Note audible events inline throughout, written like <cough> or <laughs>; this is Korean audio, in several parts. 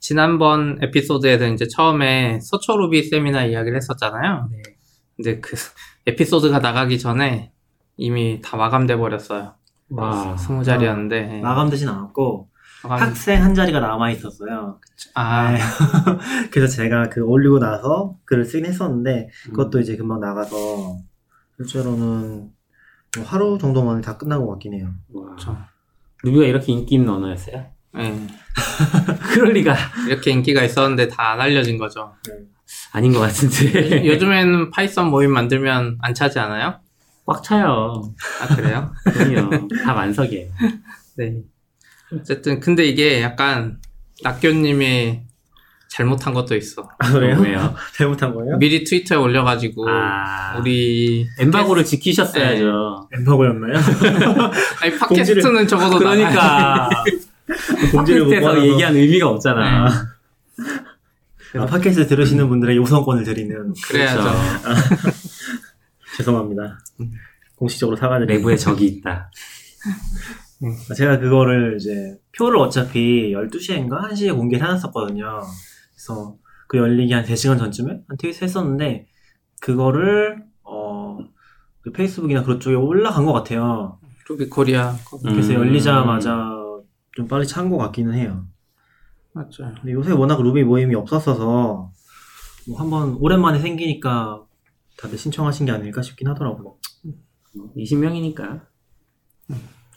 지난번 에피소드에서 이제 처음에 서초 루비 세미나 이야기를 했었잖아요. 네. 근데 그 에피소드가 나가기 전에 이미 다 마감돼 버렸어요. 와. 스무 자리였는데 마감되진 않았고 마감- 학생 한 자리가 남아 있었어요. 아 네. <laughs> 그래서 제가 그 올리고 나서 글을 쓰긴 했었는데 그것도 이제 금방 나가서 실제로는 뭐 하루 정도만 다 끝난 것 같긴 해요. 와. 저- Ruby가 이렇게 인기 있는 언어였어요? 네. <laughs> 그럴 리가 이렇게 인기가 있었는데 다 안 알려진 거죠. 아닌 것 같은데. <laughs> 요즘에는 Python 모임 만들면 안 차지 않아요? 꽉 차요. 아 그래요? 그럼요. 다 만석이에요. <laughs> 네. 어쨌든 근데 이게 약간 낙교님이 잘못한 것도 있어. 아, 그래요? 왜요? 잘못한 거예요? 미리 트위터에 올려가지고 아. 우리 엠바고를 지키셨어야죠. 엠버거였나요? 아니 팟캐스트는 적어도 그러니까 공지를 못 팟캐스트에서. 얘기한 의미가 없잖아. 아, 팟캐스트 들으시는 분들의 요성권을 드리는 그래야죠. 그렇죠. <laughs> 죄송합니다. 공식적으로 사과드립니다. 내부에 적이 있다. 제가 그거를 이제 표를 어차피 12시인가 1시에 공개를 해놨었거든요. 그래서 그 열리기 한 3시간 전쯤에 한 트윗 했었는데 그거를 어, 그 페이스북이나 그런 쪽에 올라간 것 같아요. 루비 코리아 그래서 음. 열리자마자 좀 빨리 찬 것 같기는 해요. 맞죠. 근데 요새 워낙 루비 모임이 없었어서 뭐 한번 오랜만에 생기니까 다들 신청하신 게 아닐까 싶긴 하더라고요. 20명이니까.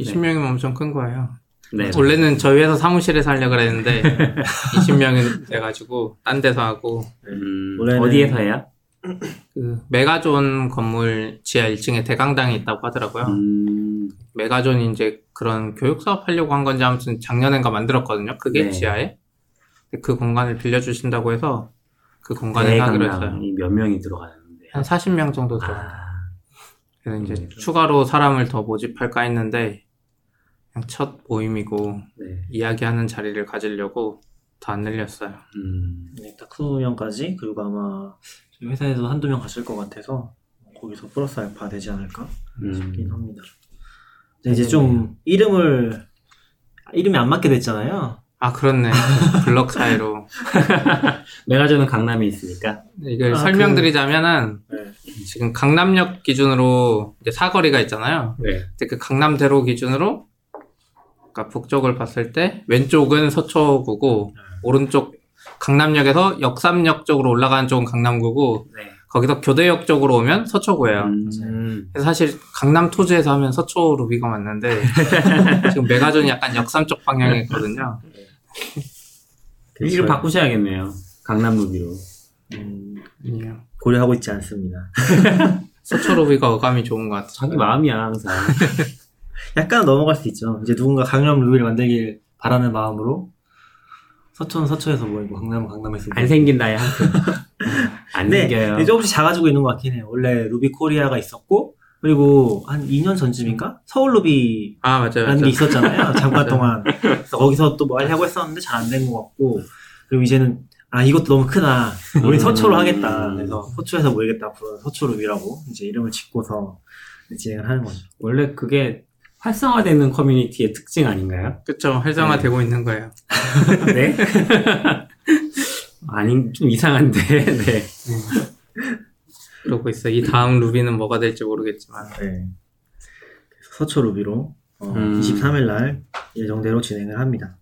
20명이면 엄청 큰 거예요. 네. 원래는 저희 회사 사무실에서 하려고 그랬는데 <laughs> 20명이 돼가지고 딴 데서 하고 음, 어디에서 해요? 그 메가존 건물 지하 1층에 대강당이 있다고 하더라고요. 음, 메가존이 이제 그런 교육 사업 하려고 한 건지 아무튼 작년엔가 만들었거든요. 그게 네. 지하에 근데 그 공간을 빌려주신다고 해서 그 공간에 하기로 했어요. 몇 명이 들어가는데. 한 40명 정도 들어. 아, 그래서 이제 음. 추가로 사람을 더 모집할까 했는데 그냥 첫 모임이고 네. 이야기하는 자리를 가지려고 더안 늘렸어요. 음, 네, 딱 20명까지 그리고 아마 저희 회사에서 한두 명 갔을 것 같아서 거기서 플러스 알파 되지 않을까 싶긴 음. 합니다. 이제 좀 이름을 이름이 안 맞게 됐잖아요. 아 그렇네. 블럭 차이로 <laughs> 메가존은 강남에 있으니까. 이걸 아, 설명드리자면은 네. 지금 강남역 기준으로 이제 사거리가 있잖아요. 네. 근데 그 강남대로 기준으로 그러니까 북쪽을 봤을 때 왼쪽은 서초구고 오른쪽 강남역에서 역삼역 쪽으로 올라가는 쪽은 강남구고 네. 거기서 교대역 쪽으로 오면 서초구예요. 음, 그래서 사실 강남 토지에서 하면 서초 루비가 맞는데 <laughs> 지금 메가존이 약간 역삼 쪽 방향에 있거든요. 이름 바꾸셔야겠네요. 강남 루비로. 음, 아니요. 고려하고 있지 않습니다. <laughs> 서초 루비가 어감이 좋은 것 같아요. 자기 마음이야, 항상. 약간 넘어갈 수 있죠. 이제 누군가 강남 루비를 만들길 바라는 마음으로 서초는 서초에서 모이고 강남은 강남에서 안 모이고. 생긴다, 야. <laughs> 안 네. 이제 조금씩 작아지고 있는 것 같긴 해요. 원래 루비 코리아가 있었고 그리고 한 2년 전쯤인가 서울 루비라는 아 맞아요. 맞아요. 게 있었잖아요. <laughs> 잠깐. 동안. 그래서 거기서 또 뭐 하려고 했었는데 잘 안 된 것 같고 그리고 이제는 아 이것도 너무 크다. 우리 음. 서초로 하겠다. 그래서 서초에서 모이겠다. 앞으로 서초 루비라고 이제 이름을 짓고서 진행을 하는 거죠. 원래 그게 활성화되는 커뮤니티의 특징 아닌가요? 그쵸 활성화되고 있는 거예요. <laughs> 네? <laughs> 아니, 좀 이상한데, <laughs> 네. 그러고 있어. 이 다음 루비는 뭐가 될지 모르겠지만 네. 서초 루비로 어, 음. 23일 날 예정대로 진행을 합니다.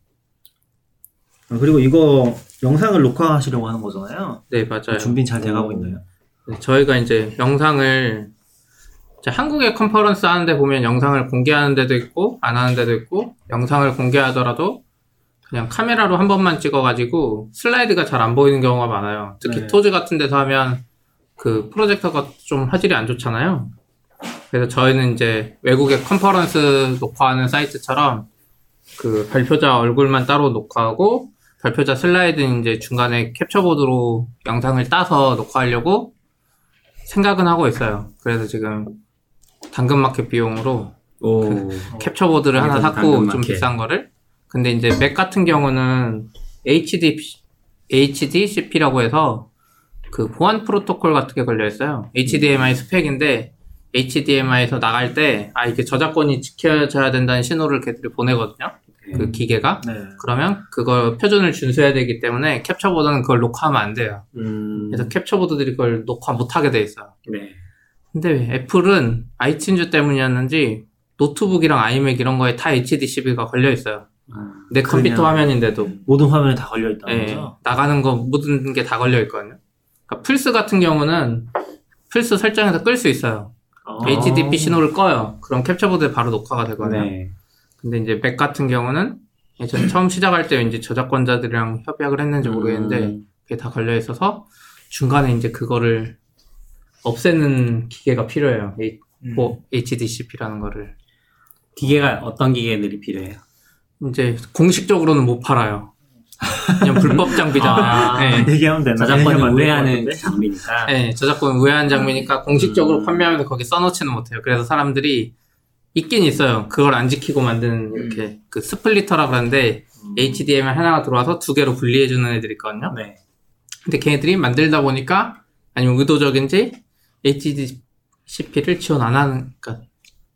어, 그리고 이거 영상을 녹화하시려고 하는 거잖아요. 네 맞아요. 준비 잘 돼가고 있나요? 네, 저희가 이제 영상을 이제 한국의 컨퍼런스 하는데 보면 영상을 공개하는 데도 있고 안 하는 데도 있고 영상을 공개하더라도 그냥 카메라로 한 번만 찍어가지고 슬라이드가 잘 안 보이는 경우가 많아요. 특히 네. 토즈 같은 데서 하면 그 프로젝터가 좀 화질이 안 좋잖아요. 그래서 저희는 이제 외국의 컨퍼런스 녹화하는 사이트처럼 그 발표자 얼굴만 따로 녹화하고 발표자 슬라이드는 이제 중간에 캡처보드로 영상을 따서 녹화하려고 생각은 하고 있어요. 그래서 지금 당근마켓 비용으로 오. 캡처보드를 하나 샀고 좀 당근마켓. 비싼 거를. 근데 이제 맥 같은 경우는 HD HDCP라고 해서 그 보안 프로토콜 같은 게 걸려 있어요. HDMI 스펙인데 HDMI에서 나갈 때 아 이게 저작권이 지켜져야 된다는 신호를 걔들이 보내거든요. 그 기계가 네. 그러면 그걸 표준을 준수해야 되기 때문에 캡처보드는 그걸 녹화하면 안 돼요. 음. 그래서 캡처보드들이 그걸 녹화 못하게 돼 있어요. 네. 근데 Apple은 iTunes 때문이었는지 노트북이랑 iMac 이런 거에 다 HDCP가 걸려 있어요. 아, 내 컴퓨터 화면인데도 모든 화면에 다 걸려 있다는 예, 거죠. 나가는 거 모든 게 다 걸려 있거든요. 그러니까 플스 같은 경우는 플스 설정에서 끌 수 있어요. 어. HDCP 신호를 꺼요. 그럼 캡처보드에 바로 녹화가 되거든요. 네. 근데 이제 맥 같은 경우는 예전 처음 시작할 때 이제 저작권자들이랑 협약을 했는지 모르겠는데 음. 그게 다 걸려 있어서 중간에 이제 그거를 없애는 기계가 필요해요. 이- 음. 뭐 HDCP라는 거를 기계가 어떤 기계들이 필요해요? 이제 공식적으로는 못 팔아요. 그냥 불법 장비잖아요. 아. 네. 얘기하면 되나? 저작권을 우회하는? 장비니까. 네, 저작권 우회한 장비니까 공식적으로 음. 판매하면 거기 써놓지는 못해요. 그래서 사람들이 있긴 있어요. 그걸 안 지키고 만든 이렇게 그 스플리터라 그러는데 음. HDMI 하나가 들어와서 두 개로 분리해주는 애들이 있거든요. 네. 근데 걔네들이 만들다 보니까 아니면 의도적인지 HDCP를 지원 안 하는, 그러니까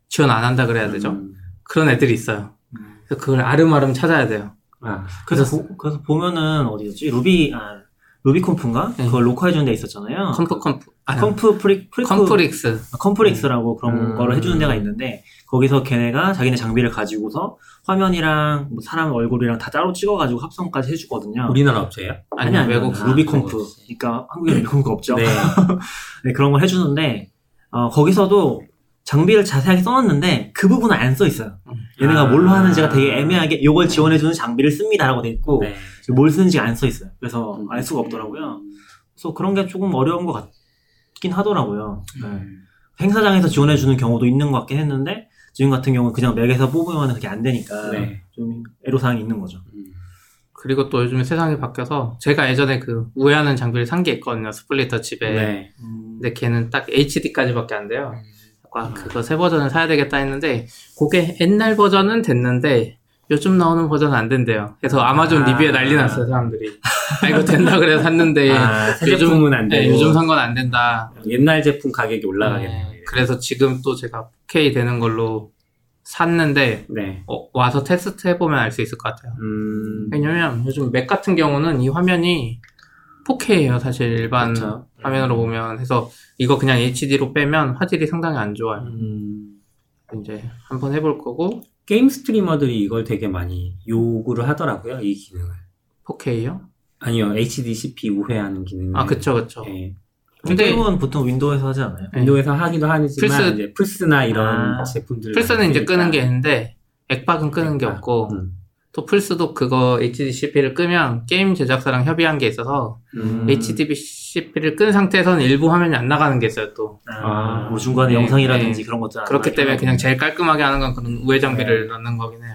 지원 안 한다 그래야 되죠. 음. 그런 애들이 있어요. 음. 그래서 그걸 아름아름 찾아야 돼요. 아, 그래서 보, 그래서 보면은 어디였지? 루비 아 RubyConf인가? 네. 그걸 녹화해주는 데 있었잖아요. Conf Conf 아니, Conf free freak Confreaks 아, Confreaks라고 그런 음. 거를 해주는 데가 있는데 거기서 걔네가 자기네 장비를 가지고서 화면이랑 뭐 사람 얼굴이랑 다 따로 찍어가지고 합성까지 해주거든요. 우리나라 업체예요? 아니 아니, 외국 아, RubyConf. 그러니까 한국에 RubyConf가 없죠. 네. <laughs> 네, 그런 걸 해주는데 어, 거기서도 장비를 자세하게 써놨는데 그 부분은 안 써 있어요. 얘네가 아. 뭘로 하는지가 되게 애매하게 이걸 지원해주는 장비를 씁니다라고 돼 있고 네. 뭘 쓰는지 안 써 있어요. 그래서 음. 알 수가 없더라고요. 그래서 그런 게 조금 어려운 것 같긴 하더라고요. 네. 음. 행사장에서 지원해주는 경우도 있는 것 같긴 했는데 지금 같은 경우는 그냥 Mac에서 뽑으면 그게 안 되니까 네. 좀 애로사항이 있는 거죠. 음. 그리고 또 요즘에 세상이 바뀌어서 제가 예전에 그 우회하는 장비를 산 게 있거든요. splitter 집에. 네. 근데 걔는 딱 HD까지밖에 안 돼요. 아, 그거 새 버전을 사야 되겠다 했는데 그게 옛날 버전은 됐는데 요즘 나오는 버전은 안 된대요. 그래서 아마존 아. 리뷰에 난리 났어요, 사람들이. 아, 이거 된다 그래서 샀는데 아, 새 요즘- 제품은 안 되고 네, 요즘 산 건 안 된다. 옛날 제품 가격이 올라가겠네요. 네, 그래서 지금 또 제가 4K 되는 걸로 샀는데 네. 어, 와서 테스트 해보면 알 수 있을 것 같아요. 음. 왜냐면 요즘 맥 같은 경우는 이 화면이 4K예요, 사실 일반 그렇죠. 화면으로 보면. 해서 이거 그냥 HD로 빼면 화질이 상당히 안 좋아요. 음. 이제 한번 해볼 거고 게임 streamer들이 이걸 되게 많이 요구를 하더라고요, 이 기능을. 4K요? 아니요, HDCP 우회하는 기능. 아, 그쵸, 그쵸. 예. 근데 게임은 보통 Windows에서 하지 않아요? 네. Windows에서 하기도 하지만 플스- 이제 플스나 이런 아, 제품들 플스는 이제 끄는 게 있는데 액박은 끄는 게 없고 음. 또 플스도 그거 HDCP를 끄면 게임 제작사랑 협의한 게 있어서 음. HDCP를 끈 상태에서는 일부 화면이 안 나가는 게 있어요 또 아, 아, 뭐 중간에 네, 영상이라든지 네. 그런 것들 안 그렇기 때문에 하고. 그냥 제일 깔끔하게 하는 건 그런 우회 장비를 네. 넣는 거긴 해요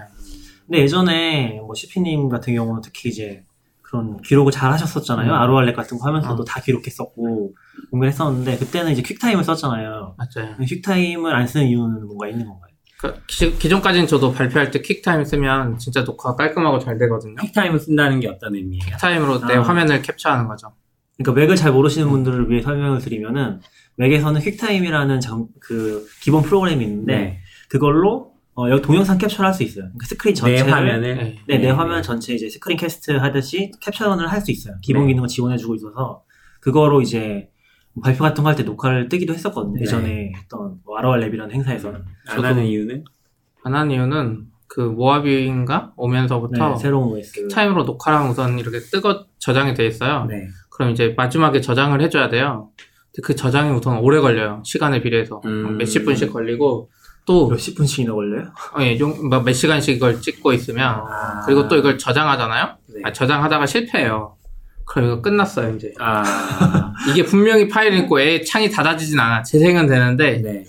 근데 예전에 뭐 CP님 같은 경우는 특히 이제 그런 기록을 잘 하셨었잖아요. 음. RORLab 같은 거 하면서도 어. 다 기록했었고 공부를 했었는데 그때는 이제 QuickTime을 썼잖아요. 맞아요 QuickTime을 안 쓰는 이유는 뭔가 있는 건가요? 그 기, 기존까지는 저도 발표할 때 QuickTime 쓰면 진짜 녹화 깔끔하고 잘 되거든요 QuickTime을 쓴다는 게 어떤 의미예요? QuickTime으로 내 아. 화면을 캡처하는 거죠 그러니까 Mac을 잘 모르시는 분들을 위해 설명을 드리면은 Mac에서는 QuickTime이라는 장, 그 기본 프로그램이 있는데 그걸로 어, 여기 동영상 캡처를 할 수 있어요. 그러니까 스크린 내 전체를 화면을 네. 네, 내 네. 화면 전체 이제 screencast 하듯이 캡처를 할 수 있어요. 기본 네. 기능을 지원해 주고 있어서 그거로 이제 뭐 발표 같은 거 할 때 녹화를 뜨기도 했었거든요. 네. 예전에 했던 뭐 RORLab이라는 행사에서는 안 저도- 하는 이유는 안한 이유는 그 Mojave인가 오면서부터 네, 새로운 OS QuickTime으로 녹화랑 우선 이렇게 뜨거 저장이 돼 있어요 네. 그럼 이제 마지막에 저장을 해줘야 돼요. 근데 그 저장이 우선 오래 걸려요. 시간에 비례해서. 음. 몇십 분씩 걸리고, 또, 몇십 분씩이나 걸려요? 어, 예, 용- 뭐몇 시간씩 이걸 찍고 있으면, 아. 그리고 또 이걸 저장하잖아요? 네. 아, 저장하다가 실패해요. 그럼 이거 끝났어요, 이제. 아, <laughs> 이게 분명히 파일이 있고 애 창이 닫아지진 않아. 재생은 되는데, 네.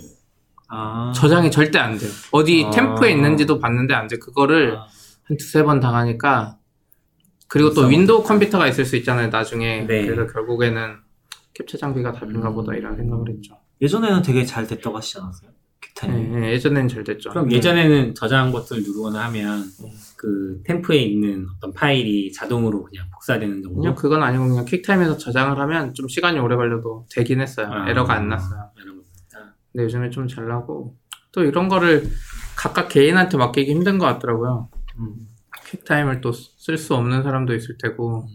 아. 저장이 절대 안 돼요. 어디 아. 템프에 있는지도 봤는데 안 돼. 그거를 아. 한 두세 번 당하니까, 그리고 또. Windows 컴퓨터가 있을 수 있잖아요, 나중에. 네. 그래서 결국에는 캡처 장비가 답인가 음. 보다 이런 생각을 했죠. 예전에는 되게 잘 됐다고 하시지 않았어요? QuickTime. 예, 예, 예전엔 잘 됐죠. 그럼 예전에는 저장 버튼을 누르거나 하면 네. 그 temp에 있는 어떤 파일이 자동으로 그냥 복사되는 정도? 그냥 그건 아니고 그냥 QuickTime에서 저장을 하면 좀 시간이 오래 걸려도 되긴 했어요. 아, 에러가 안 났어요. 이런 거. 근데 요즘에 좀 잘 나고 또 이런 거를 각각 개인한테 맡기기 힘든 것 같더라고요. 음. QuickTime을 또 쓸 수 없는 사람도 있을 테고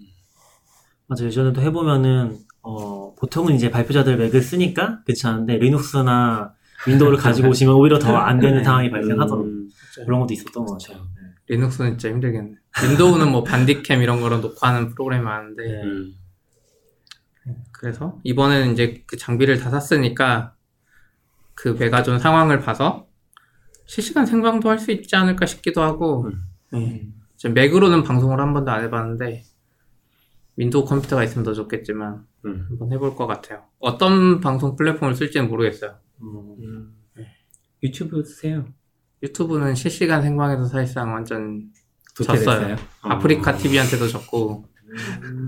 맞아요. 예전에도 해보면은, 어, 보통은 이제 발표자들 Mac을 쓰니까 괜찮은데, Linux나 Windows를 <laughs> 가지고 오시면 오히려 더 안 되는 상황이 발생하더라고요. 음, 그런 것도 있었던 것 같아요. 네. Linux는 진짜 힘들겠네. Windows는 뭐 Bandicam 이런 거로 녹화하는 프로그램이 많은데 네. 음. 그래서 이번에는 이제 그 장비를 다 샀으니까 그 메가존 상황을 봐서 실시간 생방도 할 수 있지 않을까 싶기도 하고 음. 네. 지금 Mac으로는 방송을 한 번도 안 해봤는데 Windows 컴퓨터가 있으면 더 좋겠지만 음. 한번 해볼 것 같아요. 어떤 방송 플랫폼을 쓸지는 모르겠어요. 음, 음. 유튜브 쓰세요. YouTube는 실시간 생방에서 사실상 완전 졌어요. 됐어요? 아프리카 어. TV한테도 졌고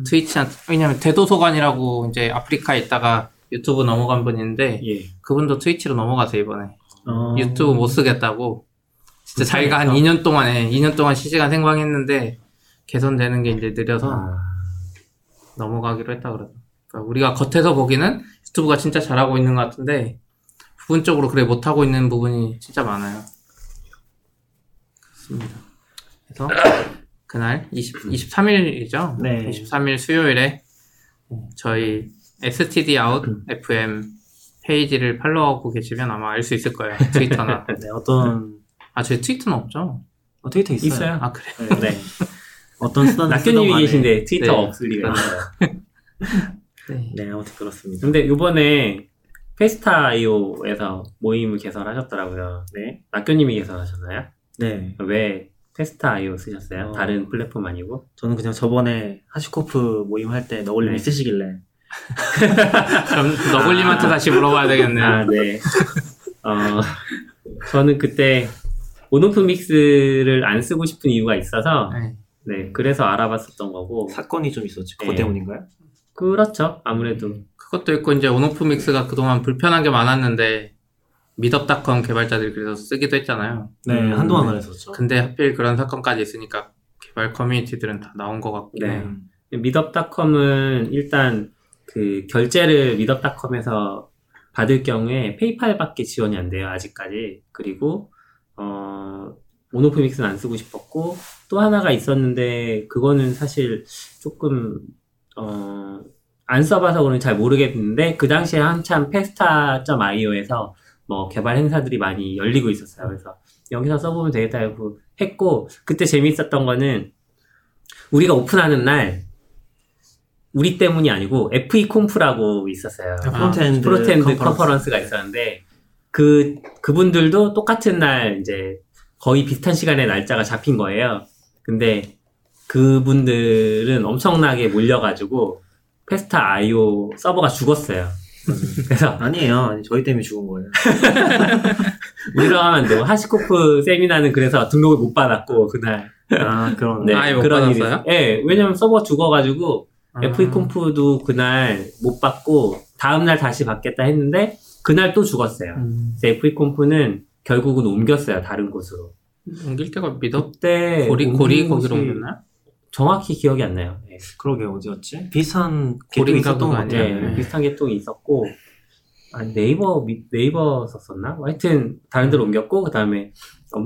Twitch한테 왜냐면 대도서관이라고 이제 아프리카에 있다가 유튜브 넘어간 분인데 예. 그분도 Twitch로 넘어가세요 이번에 어, 유튜브 못 쓰겠다고 진짜 자기가 한 2년 동안에 2년 동안 실시간 생방했는데 개선되는 게 이제 느려서 아. 넘어가기로 했다 그러죠. 그러니까 우리가 겉에서 보기는 유튜브가 진짜 잘하고 있는 것 같은데 부분적으로 그래 못하고 있는 부분이 진짜 많아요. 그렇습니다. 그래서 그날 20, 23일이죠. 네. 23일 수요일에 저희 STD out FM 페이지를 팔로우하고 계시면 아마 알 수 있을 거예요. 트위터나. <laughs> 네, 어떤, 아, 저희 트위터는 없죠? 어, 트위터 있어요. 있어요. 아, 그래. 네. 네. 어떤 수단 낙교님이 계신데 트위터 네. 없을 리가 있어요. <laughs> 네. 네, 아무튼 그렇습니다. 근데 요번에 페스타.io에서 모임을 개설하셨더라고요. 네. 낙교님이 개설하셨나요? 네. 왜 페스타.io 쓰셨어요? 어. 다른 플랫폼 아니고? 저는 그냥 저번에 하시코프 모임 할 때 너굴님 네. 있으시길래 <laughs> 그럼 너굴님한테 다시 물어봐야 되겠네요. 아, 네. <laughs> 어, 저는 그때 온오프 믹스를 안 쓰고 싶은 이유가 있어서, 네. 네, 그래서 알아봤었던 거고. 사건이 좀 있었지. 그것 네. 때문인가요? 그렇죠. 아무래도. 그것도 있고 이제 온오프 믹스가 그동안 불편한 게 많았는데 미덥닷컴 개발자들이 그래서 쓰기도 했잖아요. 네, 음, 한동안 네. 그랬었죠. 근데 하필 그런 사건까지 있으니까 개발 커뮤니티들은 다 나온 것 같고 네. 음. 미덥닷컴은 일단 그 결제를 미덥닷컴에서 받을 경우에 페이팔밖에 지원이 안 돼요 아직까지 그리고 어 모노프믹스는 안 쓰고 싶었고 또 하나가 있었는데 그거는 사실 조금 어 안 써봐서 그런지 잘 모르겠는데 그 당시에 한참 페스타.io에서 뭐 개발 행사들이 많이 열리고 있었어요 그래서 여기서 써보면 되겠다 하고 했고 그때 재미있었던 거는 우리가 오픈하는 날 우리 때문이 아니고 FEConf라고 있었어요. 아, frontend frontend 컨퍼런스. 컨퍼런스 가 있었는데 그 그분들도 똑같은 날 이제 거의 비슷한 시간에 날짜가 잡힌 거예요. 근데 그분들은 엄청나게 몰려가지고 Festa.io 서버가 죽었어요. 그래서 아니에요. 아니, 저희 때문에 죽은 거예요. <laughs> 안 되고 하시코프 세미나는 그래서 등록을 못 받았고 그날 아, 그런. 네, 아예 못 그런 일이 받았어요? 있- 예, 왜냐면 서버 죽어가지고 아. FE 콤프도 그날 못 받고 다음 날 다시 받겠다 했는데 그날 또 죽었어요. 음, 그래서 FE 콤프는 결국은 옮겼어요 다른 곳으로. 옮길 때가 미덥 그때 고리 고리 거기로 옮겼나? 정확히 기억이 안 나요. 예. 그러게, 어디였지? 비슷한 고린가 있었던 것 같아요. 예, 네. 비슷한 계통이 있었고 아니, 네이버 미- 네이버 썼었나? 하여튼 다른 데로 옮겼고 그 다음에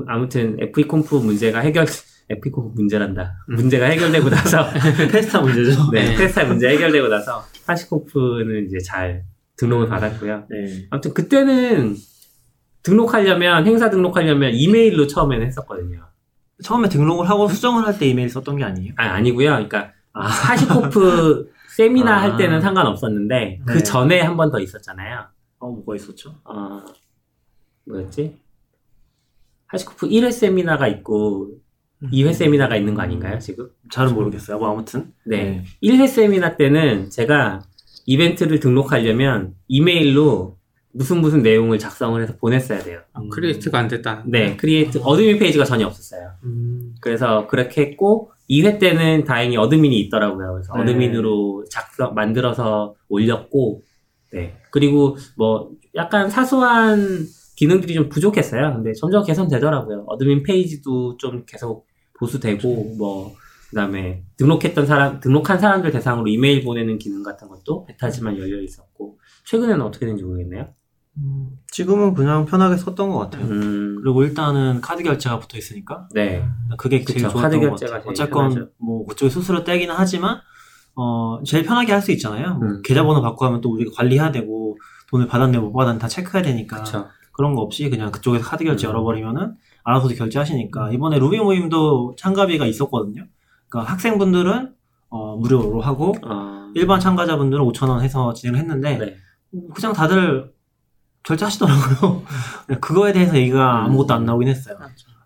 아무튼 FEConf 문제가 해결 <laughs> FEConf 문제란다. 음. 문제가 해결되고 나서 <laughs> Festa 문제죠. 네, 네. Festa 문제 해결되고 나서 HashiCorp는 이제 잘 등록을 받았고요. 네. 아무튼 그때는 등록하려면 행사 등록하려면 이메일로 처음에는 했었거든요. 처음에 등록을 하고 수정을 할 때 이메일 썼던 게 아니에요? 아 아니고요. 그러니까 아. HashiCorp <laughs> 세미나 아. 할 때는 상관없었는데 그 네. 전에 한 번 더 있었잖아요. 어, 뭐가 있었죠? 어 뭐였지? HashiCorp 1회 세미나가 있고 2회 세미나가 있는 거 아닌가요 지금? 잘은 모르겠어요. 뭐, 아무튼. 네. 1회 세미나 때는 제가 이벤트를 등록하려면 이메일로 무슨 무슨 내용을 작성을 해서 보냈어야 돼요. 아, create가 안 됐다. 네, create admin 페이지가 전혀 없었어요. 음, 그래서 그렇게 했고 2회 때는 다행히 admin이 있더라고요. 그래서 네. admin으로 작성 만들어서 올렸고 네. 그리고 뭐 약간 사소한 기능들이 좀 부족했어요. 근데 점점 개선되더라고요. admin 페이지도 좀 계속 보수되고 뭐 그다음에 등록했던 사람 등록한 사람들 대상으로 이메일 보내는 기능 같은 것도 베타지만 열려 있었고 최근에는 어떻게 되는지 모르겠네요. 지금은 그냥 편하게 썼던 것 같아요. 음, 그리고 일단은 카드 결제가 붙어 있으니까 네. 그게 제일 그쵸, 좋았던 카드 것 결제가 같아요. 제일 어쨌건 편하죠. 뭐 그쪽에 수수료 떼기는 하지만 어 제일 편하게 할 수 있잖아요. 뭐 음. 계좌번호 바꿔 하면 또 우리가 관리해야 되고 돈을 받았네 못 받았네 다 체크해야 되니까 그쵸. 그런 거 없이 그냥 그쪽에서 카드 결제 음. 열어버리면은 알아서도 결제하시니까 이번에 루비 모임도 참가비가 있었거든요. 그러니까 학생분들은 어, 무료로 하고 어, 일반 참가자분들은 5천 원 해서 진행을 했는데 네. 그냥 다들 결제하시더라고요. <laughs> 그거에 대해서 얘기가 음. 아무것도 안 나오긴 했어요.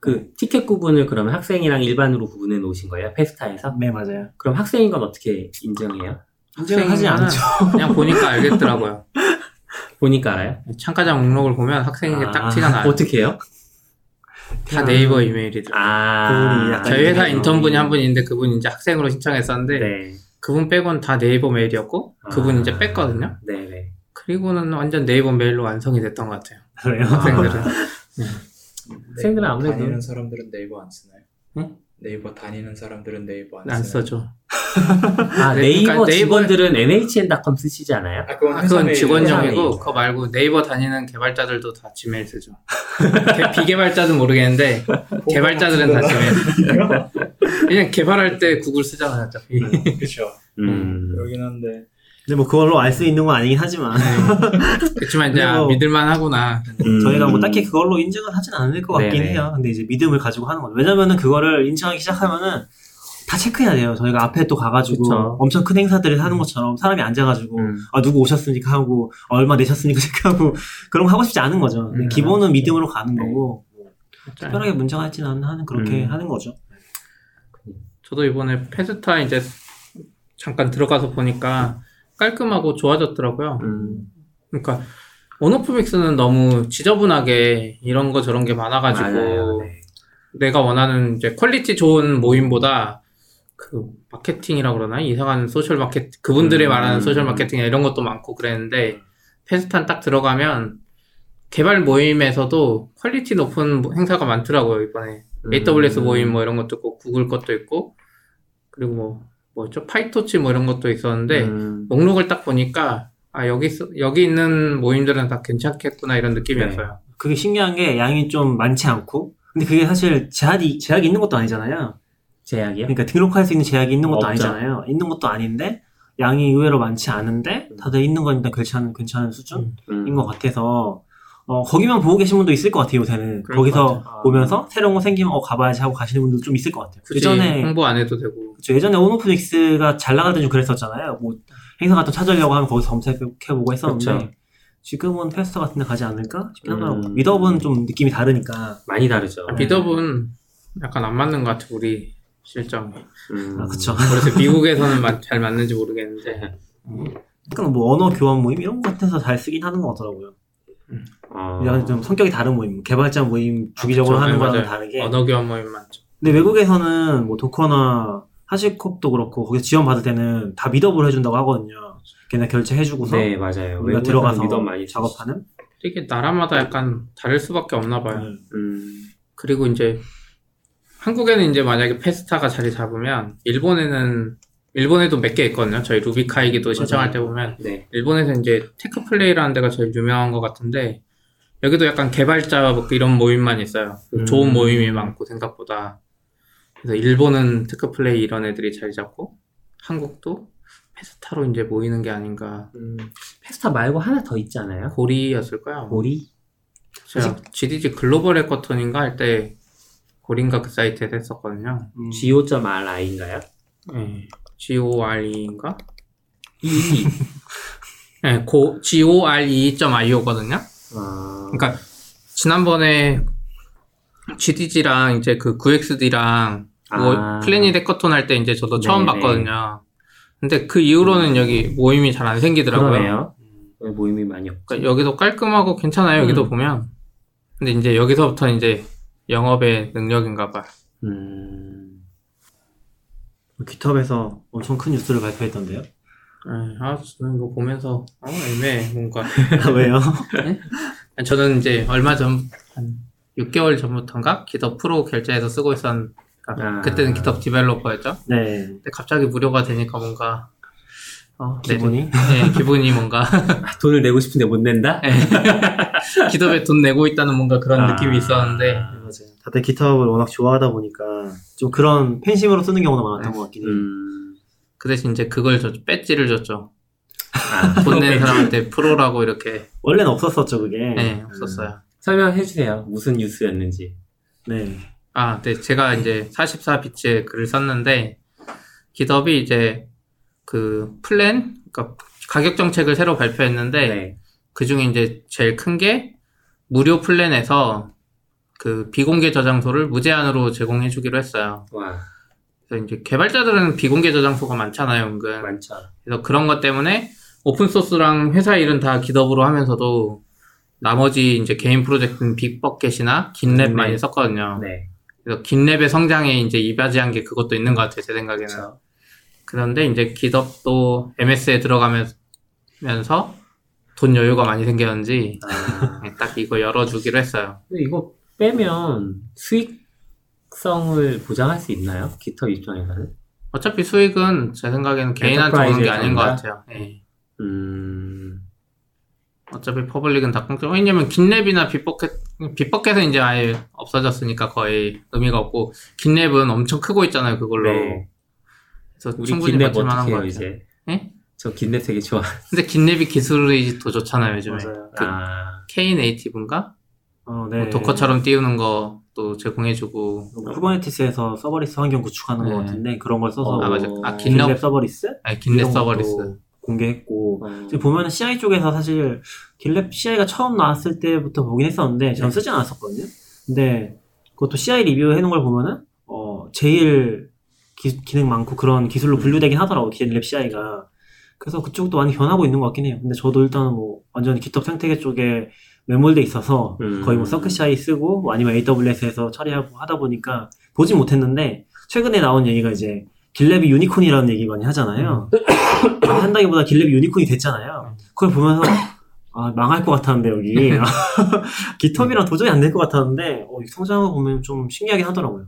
그 티켓 구분을 그러면 학생이랑 일반으로 구분해 놓으신 거예요? 페스타에서? 네 맞아요. 그럼 학생인 건 어떻게 인정해요? 인증을 하지 학생은 않죠. <laughs> 그냥 보니까 알겠더라고요. 보니까 알아요? 참가자 목록을 보면 학생인 게딱 아, 티가 나요. 어떻게 해요? 다 네이버 이메일이더라고요. 아, 저희 회사 네. 인턴분이 한분 있는데 그분 이제 학생으로 신청했었는데 네. 그분 빼곤 다 네이버 메일이었고 그분 아. 이제 뺐거든요. 네네. 그리고는 완전 네이버 메일로 완성이 됐던 것 같아요. 그래요. 학생들은. <laughs> 학생들은 아무래도- 다니는 사람들은 네이버 안 쓰나요? 응? 네이버 다니는 사람들은 네이버 안, 안 쓰나요? 써죠. <laughs> 아, 네, 네이버 그러니까 직원들은 nhn.com 쓰시지 않아요? 아, 그건 아, 그건. 직원용이고. 그거 말고 네이버 다니는 개발자들도 다 지메일 쓰죠. 개- 비개발자는 모르겠는데 <laughs> 개발자들은 다 지메일. 그냥 개발할 때 구글 쓰잖아요, 어차피. 그렇죠. 음. 그러긴 한데 근데 뭐 그걸로 알 수 있는 건 아니긴 하지만 <laughs> 그렇지만 이제 뭐- 믿을만 하구나. 음. 저희가 뭐 딱히 그걸로 인증을 하진 않을 것 같긴 네네. 해요. 근데 이제 믿음을 가지고 하는 거죠. 왜냐면은 그거를 인증하기 시작하면은 다 체크해야 돼요. 저희가 앞에 또 가가지고 그쵸. 엄청 큰 행사들을 하는 것처럼 사람이 앉아가지고 음. 아 누구 오셨습니까 하고 얼마 내셨습니까 <laughs> 체크하고 그런 거 하고 싶지 않은 거죠. 음, 기본은 믿음으로 가는 네. 거고 뭐 특별하게 문제가 있지는 하는 그렇게 음. 하는 거죠. 저도 이번에 페스타 이제 잠깐 들어가서 보니까 깔끔하고 좋아졌더라고요. 음. 그러니까 온오프믹스는 너무 지저분하게 이런 거 저런 게 많아가지고 맞아요. 네. 내가 원하는 이제 quality 좋은 모임보다 그 마케팅이라 그러나 이상한 social 마케팅 그분들이 음. 말하는 social 마케팅 이런 것도 많고 그랬는데 Festa는 딱 들어가면 개발 모임에서도 quality 높은 모- 행사가 많더라고요 이번에 음. AWS 모임 뭐 이런 것도 있고 구글 것도 있고 그리고 뭐 뭐죠 PyTorch 뭐 이런 것도 있었는데 음. 목록을 딱 보니까 아 여기 있- 여기 있는 모임들은 다 괜찮겠구나 이런 느낌이었어요. 그게 신기한 게 양이 좀 많지 않고 근데 그게 사실 제약이 제약이 있는 것도 아니잖아요. 제약이요? 그러니까 등록할 수 있는 제약이 있는 것도 없죠. 아니잖아요. 있는 것도 아닌데 양이 의외로 많지 않은데 다들 있는 건 일단 괜찮은 괜찮은 수준인 음. 것 같아서 어, 거기만 보고 계신 분도 있을 것 같아요 요새는 거기서 것 같아요. 보면서 새로운 거 생기면 어 가봐야지 하고 가시는 분도 좀 있을 것 같아요. 굳이 예전에 홍보 안 해도 되고 그쵸, 예전에 온오프닉스가 잘 나갈 때 좀 그랬었잖아요. 뭐 행사 같은 거 찾으려고 하면 거기서 검색해보고 했었는데 그쵸. 지금은 Festa 같은 데 가지 않을까 싶긴 음. 하더라고요. Meetup은 좀 느낌이 다르니까 많이 다르죠. 아, Meetup은 약간 안 맞는 것 같아 우리 실정이. 음. 아, 그쵸. 그래서 <laughs> 미국에서는 맞- 잘 맞는지 모르겠는데 약간 뭐 언어 교환 모임 이런 거 같아서 잘 쓰긴 하는 것 같더라고요. 어. 약간 좀 성격이 다른 모임, 개발자 모임 주기적으로 그쵸. 하는 네, 맞아요. 다르게. 언어 교환 모임 많죠. 근데 외국에서는 뭐 Docker나 HashiCorp도 그렇고 거기서 지원 받을 때는 다 Meetup을 해준다고 하거든요. 걔네 결제해주고서 네, 맞아요. 우리가 들어가서 많이. 작업하는. 이게 나라마다 약간 다를 수밖에 없나 봐요. 음. 음. 그리고 이제 한국에는 이제 만약에 페스타가 자리 잡으면 일본에는 일본에도 몇 개 있거든요. 저희 루비카이기도 신청할 때 보면 네. 일본에서 이제 테크플레이라는 데가 제일 유명한 것 같은데 여기도 약간 개발자 뭐 이런 모임만 있어요. 음. 좋은 모임이 많고 생각보다 그래서 일본은 테크플레이 이런 애들이 자리 잡고 한국도 페스타로 이제 모이는 게 아닌가 음. 페스타 말고 하나 더 있지 않아요? 고리였을 거야. 아마. 고리? 제가 GDG 글로벌 해커톤인가 할 때 고린가 그 사이트에서 했었거든요. 음. go.ri인가요? 네. GORE인가? 이. <laughs> 네, 고, GORE.io거든요. 어. 그러니까 지난번에 GDG랑 이제 그 9XD랑 뭐 아. 플래닛 해커톤 할 때 이제 저도 처음 네네. 봤거든요. 근데 그 이후로는 여기 모임이 잘 안 생기더라고요. 그러네요. 왜 모임이 많이 없죠? 그러니까 여기도 깔끔하고 괜찮아요. 여기도 음. 보면. 근데 이제 여기서부터 이제 영업의 능력인가 봐. 음. 깃허브에서 엄청 큰 뉴스를 발표했던데요. 에이, 아, 저는 이거 보면서 어, 애매해 뭔가. <laughs> 아, 왜요? 저는 이제 얼마 전, 한 6개월 전부터인가? 기덥 프로 결제해서 쓰고 있었는 아. 그때는 기덥 디벨로퍼였죠? 네. 근데 갑자기 무료가 되니까 뭔가, 어, 네. 기분이 네, 기분이 뭔가 <laughs> 돈을 내고 싶은데 못 낸다? 네. <laughs> 기덥에 돈 내고 있다는 뭔가 그런 아. 느낌이 있었는데 맞아요. 다들 깃허브를 워낙 좋아하다 보니까 좀 그런 팬심으로 쓰는 경우가 많았던 것 같긴 해요. 음. 그 대신 이제 그걸 줬죠. 배지를 줬죠. 아, <laughs> 돈 내는 사람한테 프로라고 이렇게 원래는 없었었죠 그게. 네, 없었어요. 설명해 주세요. 무슨 뉴스였는지. 네. 아, 네. 제가 이제 44비치에 글을 썼는데, 기덥이 이제 그 플랜, 그러니까 가격 정책을 새로 발표했는데, 네. 그 중에 이제 제일 큰 게 무료 플랜에서 그 비공개 저장소를 무제한으로 제공해 주기로 했어요. 와, 그래서 이제 개발자들은 비공개 저장소가 많잖아요, 은근. 많죠. 그래서 그런 것 때문에 open source랑 회사 일은 다 GitHub으로 하면서도 나머지 이제 개인 프로젝트는 Bitbucket이나 GitLab 네. 많이 썼거든요. 네. 그래서 GitLab의 성장에 이제 이바지한 게 그것도 있는 것 같아요, 제 생각에는. 그렇죠. 그런데 이제 GitHub도 MS에 들어가면서 돈 여유가 많이 생겼는지 아, 딱 이거 열어주기로 했어요. 이거 빼면 수익성을 보장할 수 있나요? GitHub 입장에서는? 어차피 수익은 제 생각에는 개인한테 오는 게 아닌 것 같아요. 예. 음, 어차피 public은 다 공짜. 왜냐면 GitLab이나 Bitbucket, Bitbucket은 이제 아예 없어졌으니까 거의 의미가 없고, GitLab은 엄청 크고 있잖아요, 그걸로. 네. 그래서 우리 충분히 버틸 만한 것 해요, 같아요. 이제? 예? 저 GitLab 되게 좋아. 근데 GitLab이 기술이 더 좋잖아요, 요즘에. 맞아요. 그 아, Knative인가? 어, 네. 뭐 Docker처럼 띄우는 것도 제공해주고, Kubernetes에서 serverless 환경 구축하는 네. 것 같은데 그런 걸 써서 아, 맞아. 어, 아, GitLab GitLab, serverless 아니, GitLab serverless. 공개했고 어, 지금 보면은 CI 쪽에서 사실 GitLab CI가 처음 나왔을 때부터 보긴 했었는데 전 쓰진 않았었거든요. 근데 그것도 CI 리뷰 해놓은 걸 보면은 어 제일 기, 능 많고 그런 기술로 분류되긴 하더라고 GitLab CI가. 그래서 그쪽도 많이 변하고 있는 것 같긴 해요. 근데 저도 일단은 뭐 완전히 GitHub 생태계 쪽에 매몰돼 있어서 음. 거의 뭐 CircleCI 쓰고 뭐 아니면 AWS에서 처리하고 하다 보니까 보진 못했는데 최근에 나온 얘기가 이제 GitLab이 유니콘이라는 얘기 많이 하잖아요. 한다기보다 GitLab이 유니콘이 됐잖아요. 그걸 보면서 아, 망할 것 같았는데 여기 <laughs> <laughs> GitHub랑 도저히 안 될 것 같았는데 어, 거 보면 좀 신기하긴 하더라고요.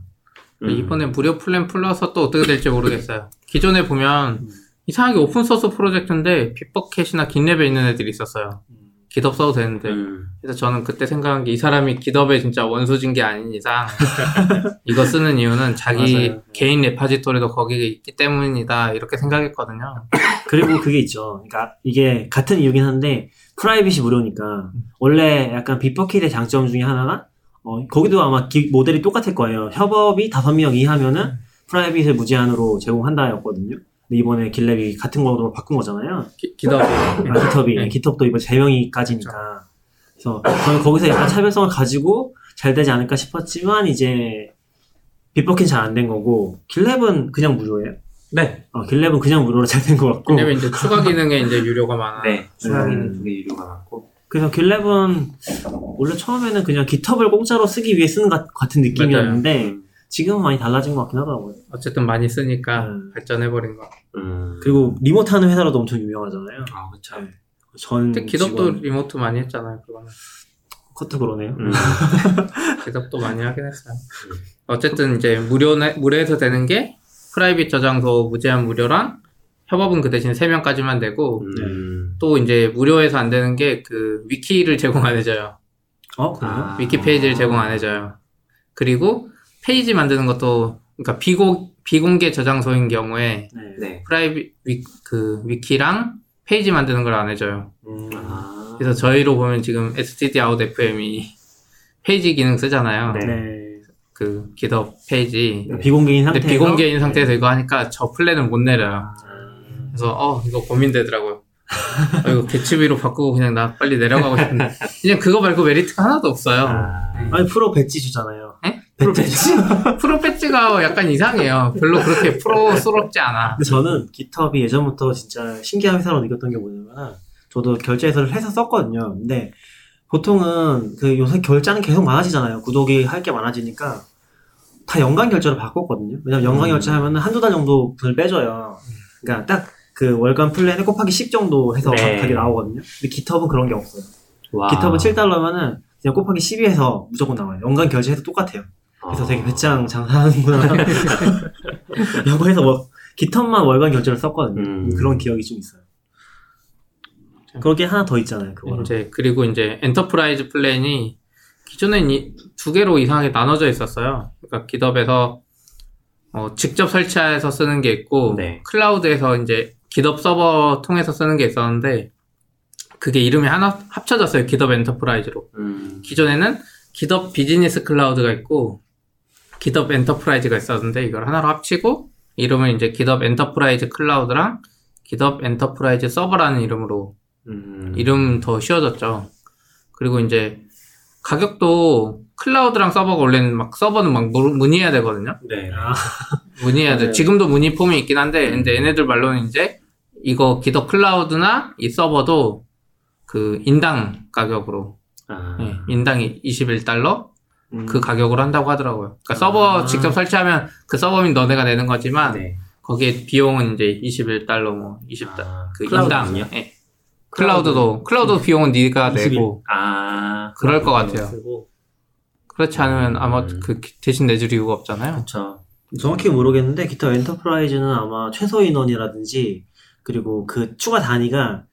음. 이번에 무료 플랜 풀려서 또 어떻게 될지 모르겠어요. 기존에 보면 음. 이상하게 open source 프로젝트인데 Bitbucket이나 GitLab에 있는 애들이 있었어요. GitHub 써도 되는데. 음. 그래서 저는 그때 생각한 게 이 사람이 GitHub에 진짜 원수진 게 아닌 이상 <laughs> 이거 쓰는 이유는 자기 맞아요. 개인 repository도 거기에 있기 때문이다 이렇게 생각했거든요. <laughs> 그리고 그게 있죠. 그러니까 이게 같은 이유긴 한데 private이 무료니까 원래 약간 Bitbucket의 장점 중에 하나가 어, 거기도 아마 기- 모델이 똑같을 거예요. 협업이 5명 이하면은 private을 무제한으로 제공한다였거든요. 근데 이번에 GitLab이 같은 거로 바꾼 거잖아요. 기, GitHub이. 아, GitHub이. 네. GitHub도 이번 3명이까지니까. 그래서 저는 거기서 약간 차별성을 가지고 잘 되지 않을까 싶었지만 이제 빅버킷 잘안 된 거고 길랩은 그냥 무료예요. 네. 어, 길랩은 그냥 무료로 잘 된 것 같고. 긴랩에 이제 추가 기능에 이제 유료가 많아. 네. 추가기는 음. 두개 유료가 많고. 그래서 길랩은 원래 처음에는 그냥 깃허브를 공짜로 쓰기 위해 쓰는 것 같은 느낌이었는데 지금은 많이 달라진 것 같긴 하더라고요. 어쨌든 많이 쓰니까 음. 발전해버린 거. 음. 그리고 리모트 하는 회사로도 엄청 유명하잖아요. 아, 그렇죠. 네. 전 근데 GitHub도 직원- remote 많이 했잖아요. 그거는. 그것도 그러네요. 음. <laughs> GitHub도 많이 하긴 했어요. 음. 어쨌든 이제 무료 무료에서 되는 게 private 저장소 무제한 무료랑 협업은 그 대신 3명까지만 되고 음. 또 이제 무료에서 안 되는 게 그 wiki를 제공 안 해줘요. 어, 그래요? 아. 위키 페이지를 제공 안 해줘요. 그리고 페이지 만드는 것도 그러니까 비공 비공개 저장소인 경우에 네. 네. private 위, 그 wiki랑 페이지 만드는 걸 안 해줘요. 음. 아. 그래서 저희로 보면 지금 stdout.fm이 페이지 기능 쓰잖아요. 네. 네. 그 GitHub 페이지. 비공개인 근데 상태에서 비공개인 상태에서 이거 하니까 저 플랜을 못 내려요. 아. 그래서 어 이거 고민되더라고요. 어, 이거 Gatsby로 바꾸고 그냥 나 빨리 내려가고 싶은데 <laughs> 그냥 그거 말고 메리트가 하나도 없어요. 아. 아니 프로 배지 주잖아요. 에? 프로 배지? 프로 배지가 약간 이상해요. 별로 그렇게 프로스럽지 않아. 근데 저는 GitHub이 예전부터 진짜 신기한 회사로 느꼈던 게 뭐냐면 저도 결제해서를 해서 썼거든요. 근데 보통은 그 요새 결제는 계속 많아지잖아요. 구독이 할 게 많아지니까 다 연간 결제로 바꿨거든요. 왜냐면 연간 음. 결제하면 한두 달 정도 돈을 빼줘요. 그러니까 딱 그 월간 플랜에 곱하기 10 정도 해서 네. 가격이 나오거든요. 근데 GitHub는 그런 게 없어요. 와. GitHub 7달러면은 그냥 곱하기 12해서 무조건 나와요. 연간 결제해도 똑같아요. 그래서 아. 되게 배짱 장사하는구나. <laughs> 라고 해서 뭐 GitHub만 월간 결제를 썼거든요. 음. 그런 기억이 좀 있어요. 그렇게 하나 더 있잖아요. 그거랑. 이제 그리고 이제 Enterprise 플랜이 기존엔 이- 두 개로 이상하게 나눠져 있었어요. 그러니까 GitHub에서 어, 직접 설치해서 쓰는 게 있고 네. 클라우드에서 이제 GitHub 서버 통해서 쓰는 게 있었는데 그게 이름이 하나 합쳐졌어요. GitHub Enterprise로. 음. 기존에는 GitHub Business Cloud가 있고 GitHub Enterprise가 있었는데 이걸 하나로 합치고 이름을 이제 GitHub Enterprise Cloud랑 GitHub Enterprise Server라는 이름으로 음. 이름 더 쉬워졌죠. 그리고 이제 가격도 클라우드랑 서버가 원래는 막 서버는 막 문- 문의해야 되거든요. 네. 아, 문의해야 돼. 맞아요. 지금도 문의 폼이 있긴 한데 이제 얘네들 말로는 이제 이거 GitHub 클라우드나 이 서버도 그 인당 가격으로 아. 예, 인당이 21달러 음. 그 가격으로 한다고 하더라고요. 그러니까 서버 아. 직접 설치하면 그 서버는 너네가 내는 거지만 네. 거기에 비용은 이제 21달러 뭐 20달 아, 그? 인당. 예. 클라우드도 클라우드 비용은 네가 21. 내고 아. 그럴 것 같아요. 쓰고. 그렇지 않으면 아마 음. 그 대신 내줄 이유가 없잖아요. 그쵸. 정확히 모르겠는데 GitHub Enterprise는 아마 최소 인원이라든지 그리고 그 추가 단위가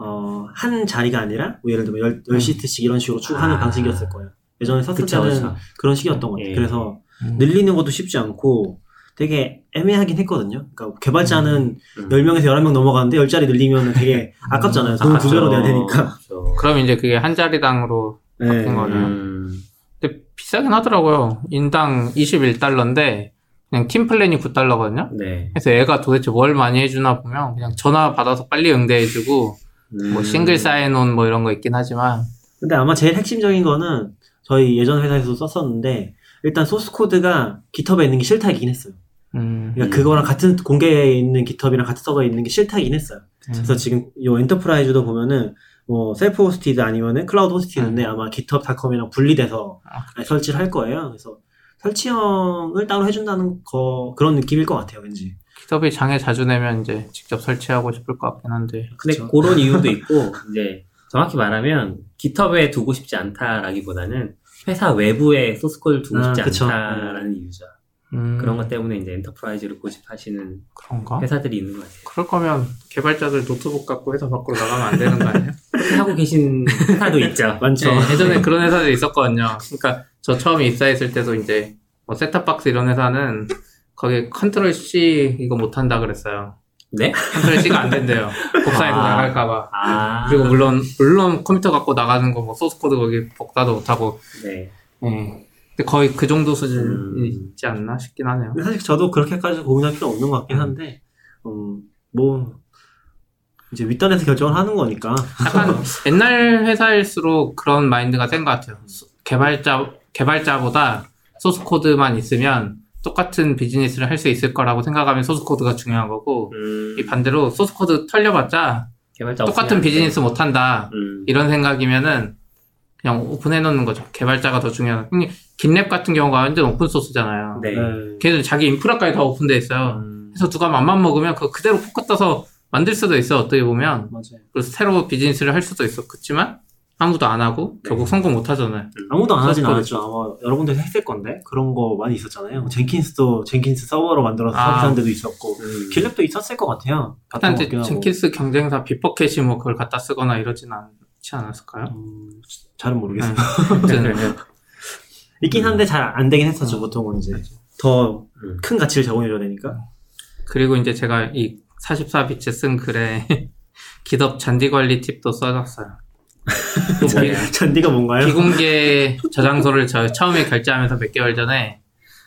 어, 한 자리가 아니라 뭐 예를 들면 열, 열 시트씩 이런 식으로 추가하는 아. 방식이었을 거예요. 예전에 썼을 그쵸, 때는 그쵸. 그런 식이었던 것 같아요. 예. 그래서 음. 늘리는 것도 쉽지 않고 되게 애매하긴 했거든요. 그러니까 개발자는 음. 10명에서 11명 넘어가는데 10자리 늘리면 되게 아깝잖아요. 돈두 배로 내야 되니까. 그쵸. 그럼 이제 그게 한 자리당으로 네. 바뀐 거네요. 음. 근데 비싸긴 하더라고요. 인당 21달러인데 그냥 팀 플랜이 9달러거든요. 네. 그래서 얘가 도대체 뭘 많이 해주나 보면 그냥 전화 받아서 빨리 응대해주고 뭐 음. 싱글 sign-on 뭐 이런 거 있긴 하지만 근데 아마 제일 핵심적인 거는 저희 예전 회사에서 썼었는데 일단 소스 코드가 GitHub에 있는 게 싫다이긴 했어요. 음, 그러니까 음. 그거랑 같은 공개에 있는 GitHub랑 같은 서버에 있는 게 싫다이긴 했어요. 그래서 지금 이 Enterprise도 보면은 뭐 self hosted 아니면은 cloud hosted인데 아마 GitHub.com이랑 분리돼서 아, 설치를 할 거예요. 그래서 설치형을 따로 해준다는 거 그런 느낌일 것 같아요, 왠지. GitHub에 장애 자주 내면 이제 직접 설치하고 싶을 것 같긴 한데 근데 그쵸. 그런 이유도 있고 이제 <laughs> 정확히 말하면 GitHub에 두고 싶지 않다라기보다는 회사 외부에 소스 코드를 두고 아, 싶지 그쵸. 않다라는 이유죠. 음, 그런 것 때문에 이제 Enterprise를 고집하시는 그런가? 회사들이 있는 것 같아요. 그럴 거면 개발자들 노트북 갖고 회사 밖으로 나가면 안 되는 거 아니에요? <laughs> 하고 계신 회사도 있죠. <laughs> 많죠. 네, 예전에 그런 회사들이 있었거든요. 그러니까 저 처음에 입사했을 때도 이제 뭐 셋탑박스 이런 회사는 거기 컨트롤 C 이거 못한다 그랬어요. 네? 컨트롤 C가 안 된대요. <laughs> 복사해서 아. 나갈까봐. 아. 그리고 물론 물론 컴퓨터 갖고 나가는 거 뭐 소스 코드 거기 복사도 못하고. 네. 예. 근데 거의 그 정도 수준이 음. 있지 않나 싶긴 하네요. 사실 저도 그렇게까지 고민할 필요 없는 것 같긴 한데, 음, 뭐, 이제 윗단에서 결정을 하는 거니까. 약간 <laughs> 옛날 회사일수록 그런 마인드가 센 것 같아요. 소- 개발자 개발자보다 소스 코드만 있으면 똑같은 비즈니스를 할 수 있을 거라고 생각하면 소스 코드가 중요한 거고 음, 이 반대로 소스 코드 털려봤자 개발자 똑같은 비즈니스 못 한다 돼. 음. 이런 생각이면은 그냥 오픈해 놓는 거죠. 개발자가 더 중요한. GitLab 같은 경우가 완전 오픈 소스잖아요. 네. 걔들 자기 인프라까지 다 오픈돼 있어요. 음. 그래서 누가 맘만 먹으면 그 그대로 포커 떠서 만들 수도 있어 어떻게 보면 맞아요. 그래서 새로 비즈니스를 할 수도 있어 그렇지만 아무도 안 하고 결국 네. 성공 못 하잖아요. 아무도 안 하진 않았죠. 아마 여러분들이 했을 건데. 그런 거 많이 있었잖아요. 젠킨스도 젠킨스 서버로 만들어서 아. 서비스한 데도 있었고. 음. 길랩도 있었을 것 같아요. 일단 이제. 젠킨스 경쟁사 비퍼캣이 뭐 그걸 갖다 쓰거나 이러진 않지 않았을까요? 음, 잘은 모르겠어요. 아무튼 <laughs> 있긴 한데 잘 안 되긴 했었죠. 보통은 이제. 더 음. 큰 가치를 제공해줘야 되니까. 그리고 이제 제가 이 44비치 쓴 글에 <laughs> 기덥 잔디 관리 팁도 써놨어요. 잔디가 뭔가요? 비공개 저장소를 저 처음에 결제하면서 몇 개월 전에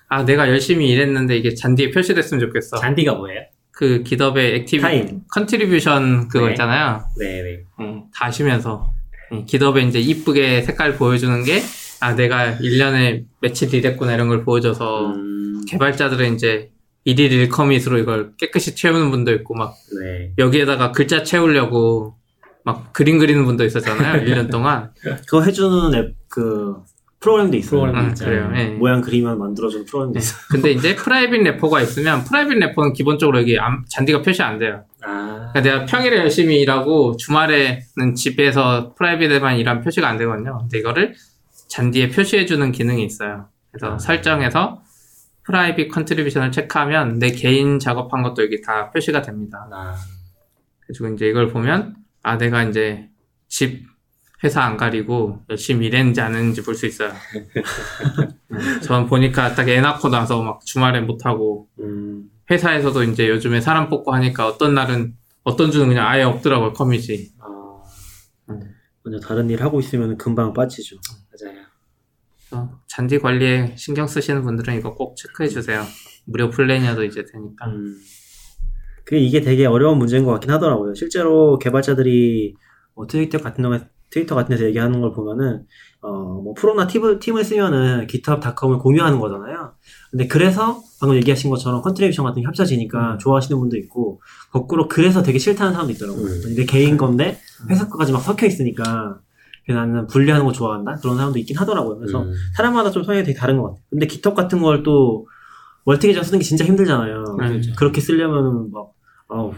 아 내가 열심히 일했는데 이게 잔디에 표시됐으면 좋겠어. 잔디가 뭐예요? 그 GitHub의 activity 타임. contribution 그거 네. 있잖아요. 네 네. 응, 다 하시면서 응, GitHub에 이제 이쁘게 색깔 보여주는 게 아 내가 1년에 며칠 일했구나 이런 걸 보여줘서 음, 개발자들은 이제 일일 일 commit으로 이걸 깨끗이 채우는 분도 있고 막 네. 여기에다가 글자 채우려고 막 그림 그리는 분도 있었잖아요 1년 동안 그거 해주는 앱, 그, 프로그램도 있어요. 프로그램. 응, 있잖아요. 그래요 예. 모양 그리면 만들어주는 프로그램도 있어요. 근데 이제 private repo가 있으면 private repo는 기본적으로 여기 암- 잔디가 표시 안 돼요 아. 그러니까 내가 평일에 열심히 일하고 주말에는 집에서 private에만 일하면 표시가 안 되거든요 근데 이거를 잔디에 표시해주는 기능이 있어요 그래서 아. 설정해서 private contribution을 체크하면 내 개인 작업한 것도 여기 다 표시가 됩니다. 아, 그리고 이제 이걸 보면 아 내가 이제 집 회사 안 가리고 열심히 일했는지 안 했는지 볼 수 있어요. <laughs> 전 보니까 딱 애 낳고 나서 막 주말에 못 하고 음, 회사에서도 이제 요즘에 사람 뽑고 하니까 어떤 날은 어떤 주는 그냥 아예 없더라고요 커밋이. 어, 먼저 다른 일 하고 있으면 금방 빠지죠. 맞아요. 그래서 잔디 관리에 신경 쓰시는 분들은 이거 꼭 체크해 주세요. 무료 플랜이어도 이제 되니까. 음, 그 이게 되게 어려운 문제인 것 같긴 하더라고요. 실제로 개발자들이 뭐 트위터 같은 데 트위터 같은 데서 얘기하는 걸 보면은 어 뭐 프로나 팀을, 팀을 쓰면은 GitHub.com을 공유하는 거잖아요. 근데 그래서 방금 얘기하신 것처럼 contribution 같은 게 합쳐지니까 좋아하시는 분도 있고 거꾸로 그래서 되게 싫다는 사람도 있더라고요. 음. 내 개인 건데 회사 거까지 막 섞여 있으니까 나는 분리하는 거 좋아한다 그런 사람도 있긴 하더라고요. 그래서 음, 사람마다 좀 성향이 되게 다른 것 같아요. 근데 GitHub 같은 걸 또 멀티계정 쓰는 게 진짜 힘들잖아요. 네. 그렇게 쓰려면은 막, 아우.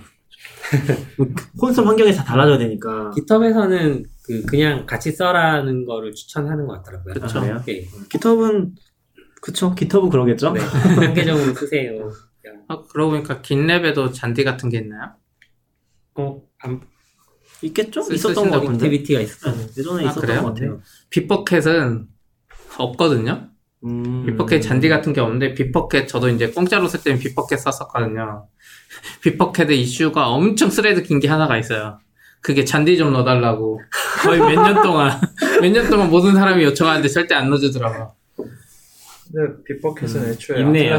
콘솔 환경에서 다 달라져야 되니까. GitHub에서는 그 그냥 같이 써라는 거를 추천하는 것 같더라고요. 그쵸. 아, 네. GitHub은, 그쵸. GitHub은 그러겠죠? 네. <laughs> 한계적으로 쓰세요. 아, 그러고 보니까 GitLab에도 잔디 같은 게 있나요? 어, 안, 있겠죠? 쓰- 있었던 것 쓰신다고 같은데. activity가 있었어. 네, 예전에 아, 있었던 그래요? 것 같아요. Bitbucket은 없거든요. 음. Bitbucket 잔디 같은 게 없는데 Bitbucket 저도 이제 공짜로 쓸 때는 Bitbucket 썼었거든요. Bitbucket의 이슈가 엄청 thread 긴 게 하나가 있어요. 그게 잔디 좀 넣어달라고 거의 몇 년 동안 <laughs> 몇 년 동안 모든 사람이 요청하는데 절대 안 넣어주더라고. 근데 Bitbucket은 애초에 있네요.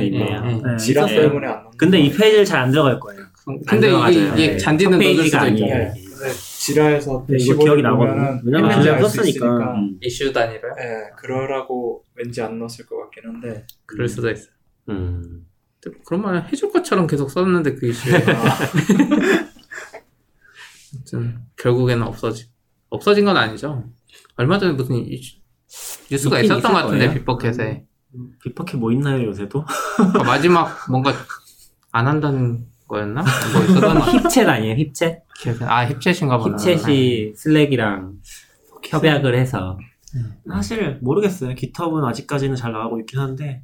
네. 있네요. 네, Jira. 때문에 안 근데 이거 페이지를 잘 안 들어갈 거예요. 근데 안 이게. 이게 네. 잔디는 첫 넣어줄 수도. 네. 근데 Jira에서 네, 이거 기억이 나거든요. 왜냐면 썼으니까. 음. 이슈 단위로요? 네, 그러라고 왠지 안 넣었을 것 같긴 한데 그럴 수도 있어요. 음. 그런 말 해줄 것처럼 계속 썼는데 그 이슈에 <laughs> 아무튼 결국에는 없어지 없어진 건 아니죠. 얼마 전에 무슨 이슈, 뉴스가 있었던 것 같은데. 빅버켓에 빅버켓 뭐 있나요, 요새도? 아, 마지막 뭔가 안 한다는 거였나? 뭐 있었던 거 힙챗 아니에요? 힙챗? 아 힙챗인가 보다. 힙챗이 슬랙이랑 협약을 해서 사실 모르겠어요. GitHub은 아직까지는 잘 나가고 있긴 한데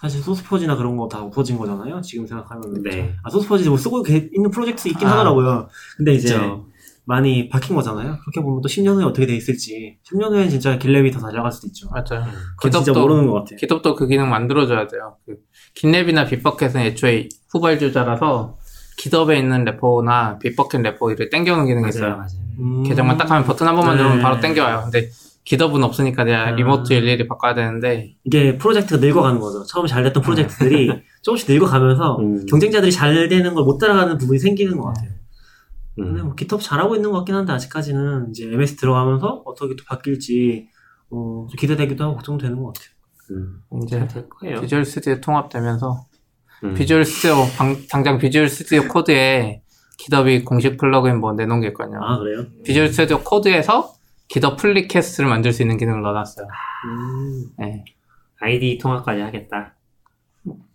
사실 소스포지나 그런 거 다 없어진 거잖아요. 지금 생각하면 네. 아 소스포지 뭐 쓰고 계- 있는 프로젝트 있긴 아. 하더라고요. 근데 이제 있죠. 많이 바뀐 거잖아요. 그렇게 보면 또 10년 후에 어떻게 돼 있을지 10년 후에는 진짜 길랩이 더잘 나갈 수도 있죠. 맞아요. 그건 진짜 모르는 것 같아요. 기덥도 그 기능 만들어줘야 돼요. 그 긴랩이나 빅버켓은 애초에 후발주자라서 기덥에 있는 래퍼나 빅버켓 래퍼를 땡겨오는 기능이 있어요. 맞아요. 음. 계정만 딱 하면 버튼 한 번만 네. 누르면 바로 땡겨와요. 근데 GitHub은 없으니까 내가 아. remote 일일이 바꿔야 되는데 이게 프로젝트가 늙어가는 거죠. 처음 잘 됐던 프로젝트들이 <laughs> 조금씩 늙어가면서 음. 경쟁자들이 잘 되는 걸 못 따라가는 부분이 생기는 것 같아요. 근데 음. 뭐 GitHub 잘하고 있는 것 같긴 한데 아직까지는 이제 MS 들어가면서 어떻게 또 바뀔지 어, 좀 기대되기도 하고 걱정되는 것 같아요. 음. 이제 될 거예요. Visual Studio 통합되면서 음. Visual Studio 방- 당장 Visual Studio Code에 GitHub이 공식 plugin 뭐 내놓은 게 있거든요. 아 그래요? Visual Studio Code에서 GitHub pull request를 만들 수 있는 기능을 넣어놨어요. 음. 네. 아이디 통합까지 하겠다.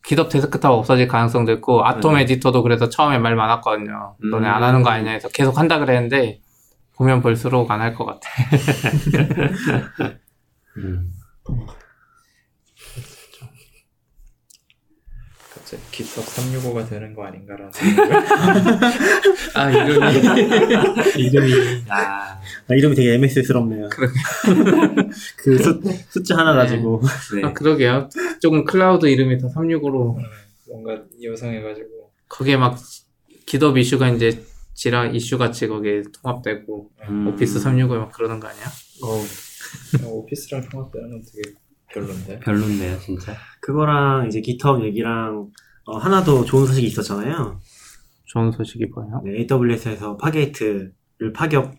GitHub Desktop 없어질 가능성도 있고 Atom 네. 에디터도 그래서 처음에 말 많았거든요. 음. 너네 안 하는 거 아니냐 해서 계속 한다 그랬는데 보면 볼수록 안 할 것 같아. <laughs> 음. 갑자기 GitHub 365가 되는 거 아닌가라는 생각을 <laughs> 아 이름이 <laughs> 이름이 아, 아, 이름이 되게 MS스럽네요. 그 숫, 숫자 하나 네. 가지고 네. 아 그러게요. 조금 클라우드 이름이 다 365로 뭔가 여성해가지고 거기에 막 기덥 이슈가 이제 지라 이슈 같이 거기에 통합되고 음. 오피스 365에 막 그러는 거 아니야? <laughs> 어, 오피스랑 통합되는 건 되게 별론데 별론데요, 진짜. 그거랑 이제 GitHub 얘기랑 어, 하나 더 좋은 소식이 있었잖아요. 좋은 소식이 뭐예요? 네, AWS에서 Fargate를 파격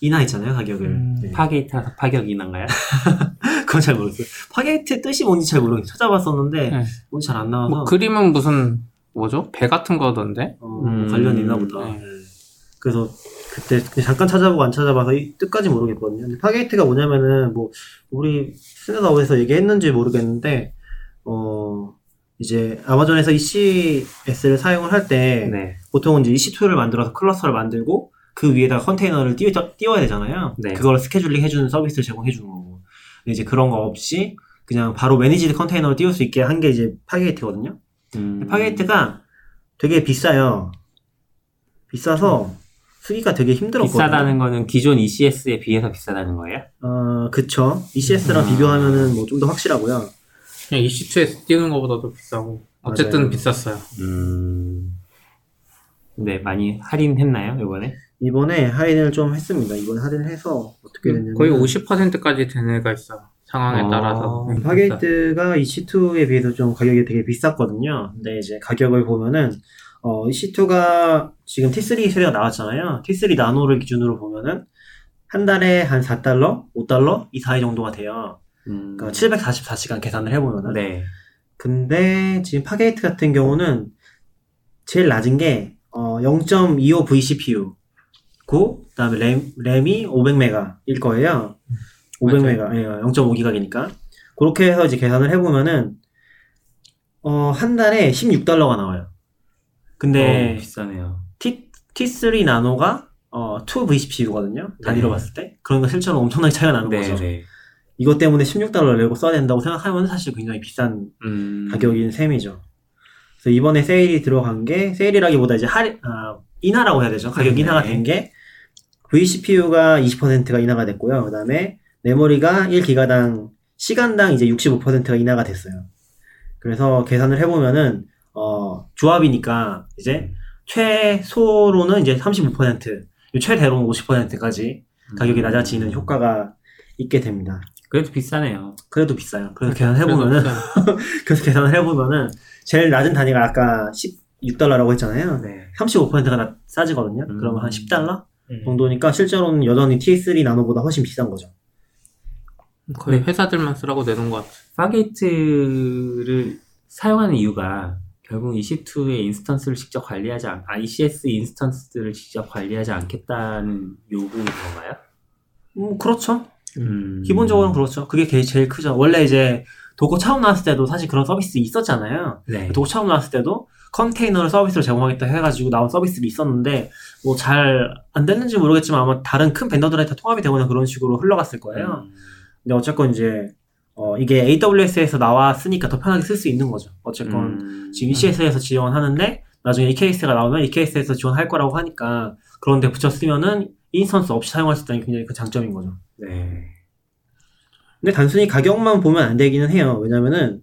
인하했잖아요 가격을. 음, 네. Fargate라서 파격이 난가요? <laughs> 그건 잘 모르겠어요. Fargate 뜻이 뭔지 잘 모르겠어요. 찾아봤었는데 네. 뭔지 잘 안 나와서 뭐 그림은 무슨 뭐죠? 배 같은 거던데? 어, 음, 관련이 있나 보다. 네. 네. 그래서 그때 잠깐 찾아보고 안 찾아봐서 이 뜻까지 모르겠거든요. Fargate가 뭐냐면은 뭐 우리 스네다워에서 얘기했는지 모르겠는데 어 이제 아마존에서 ECS를 사용을 할때 네. 보통은 이제 EC2를 만들어서 클러스터를 만들고 그 위에다가 컨테이너를 띄워, 띄워야 되잖아요. 네. 그걸 scheduling 해주는 서비스를 제공해 주는 거고. 근데 이제 그런 거 없이 그냥 바로 managed 컨테이너로 띄울 수 있게 한 게 이제 Fargate거든요. 음. Fargate가 되게 비싸요. 비싸서 쓰기가 되게 힘들었거든요. 비싸다는 거는 기존 ECS에 비해서 비싸다는 거예요? 어, 그쵸. ECS랑 아. 비교하면은 뭐 좀 더 확실하고요. 그냥 EC2에서 띄우는 것보다도 비싸고 어쨌든 맞아요. 비쌌어요. 음. 네, 많이 할인했나요, 이번에? 이번에 할인을 좀 했습니다. 이번에 할인을 해서 어떻게 됐냐면 거의 50%까지 된 애가 있어요. 상황에 어. 따라서. 음, Fargate가 EC2에 비해서 좀 가격이 되게 비쌌거든요. 근데 이제 가격을 보면은 어, EC2가 지금 T3 세대가 나왔잖아요. T3 nano를 기준으로 보면은 한 달에 한 4달러, 5달러 이 사이 정도가 돼요. 음. 그러니까 744시간 계산을 해보면은. 네. 근데 지금 Fargate 같은 경우는 제일 낮은 게 어, 0.25 vCPU 고 그 다음에 램, 램이 500메가일 거예요. 500메가, 예, 0.5기가니까 그렇게 해서 이제 계산을 해보면은 어, 한 달에 16달러가 나와요. 근데 어, 비싸네요. T, T3 nano가 어, 2 vCPU거든요. 단위로 네. 봤을 때. 그러니까 실제로 엄청나게 차이가 나는 네, 거죠. 네. 이것 때문에 16달러를 내고 써야 된다고 생각하면 사실 굉장히 비싼 음. 가격인 셈이죠. 그래서 이번에 세일이 들어간 게 세일이라기보다 이제 할인 아, 인하라고 해야 되죠. 가격 네. 인하가 된 게 vCPU가 20%가 인하가 됐고요. 그다음에 메모리가 1기가당 시간당 이제 65%가 인하가 됐어요. 그래서 계산을 해보면은 어, 조합이니까 이제 최소로는 이제 35%, 최대로는 50%까지 가격이 음. 낮아지는 효과가 있게 됩니다. 그래도 비싸네요. 그래도 비싸요. 그래서 계산해 보면은 <laughs> 그래서 그래서 계산을 해 보면은 제일 낮은 단위가 아까 16달러라고 했잖아요. 네. 35%가 싸지거든요. 음. 그러면 한 10달러 음. 정도니까 실제로는 여전히 T3 nano보다 훨씬 비싼 거죠. 거의 네. 회사들만 쓰라고 내놓은 것 같아요. Fargate를 사용하는 이유가 결국 EC2의 인스턴스를 직접 관리하지 않, 아, ECS 인스턴스를 직접 관리하지 않겠다는 요구인 건가요? 음, 그렇죠. 음. 기본적으로는 그렇죠. 그게 게- 제일 크죠. 원래 이제 Docker 처음 나왔을 때도 사실 그런 서비스 있었잖아요. 네. Docker 처음 나왔을 때도 컨테이너를 서비스로 제공하겠다 해가지고 나온 서비스들이 있었는데 뭐 잘 안 됐는지 모르겠지만 아마 다른 큰 vendor들한테 다 통합이 되거나 그런 식으로 흘러갔을 거예요. 음. 근데 어쨌건 이제 어, 이게 AWS에서 나왔으니까 더 편하게 쓸 수 있는 거죠. 어쨌건 음. 지금 ECS에서 지원하는데 나중에 EKS가 나오면 EKS에서 지원할 거라고 하니까 그런데 붙여 쓰면은 instance 없이 사용할 수 있다는 게 굉장히 그 장점인 거죠. 네. 근데 단순히 가격만 보면 안 되기는 해요. 왜냐면은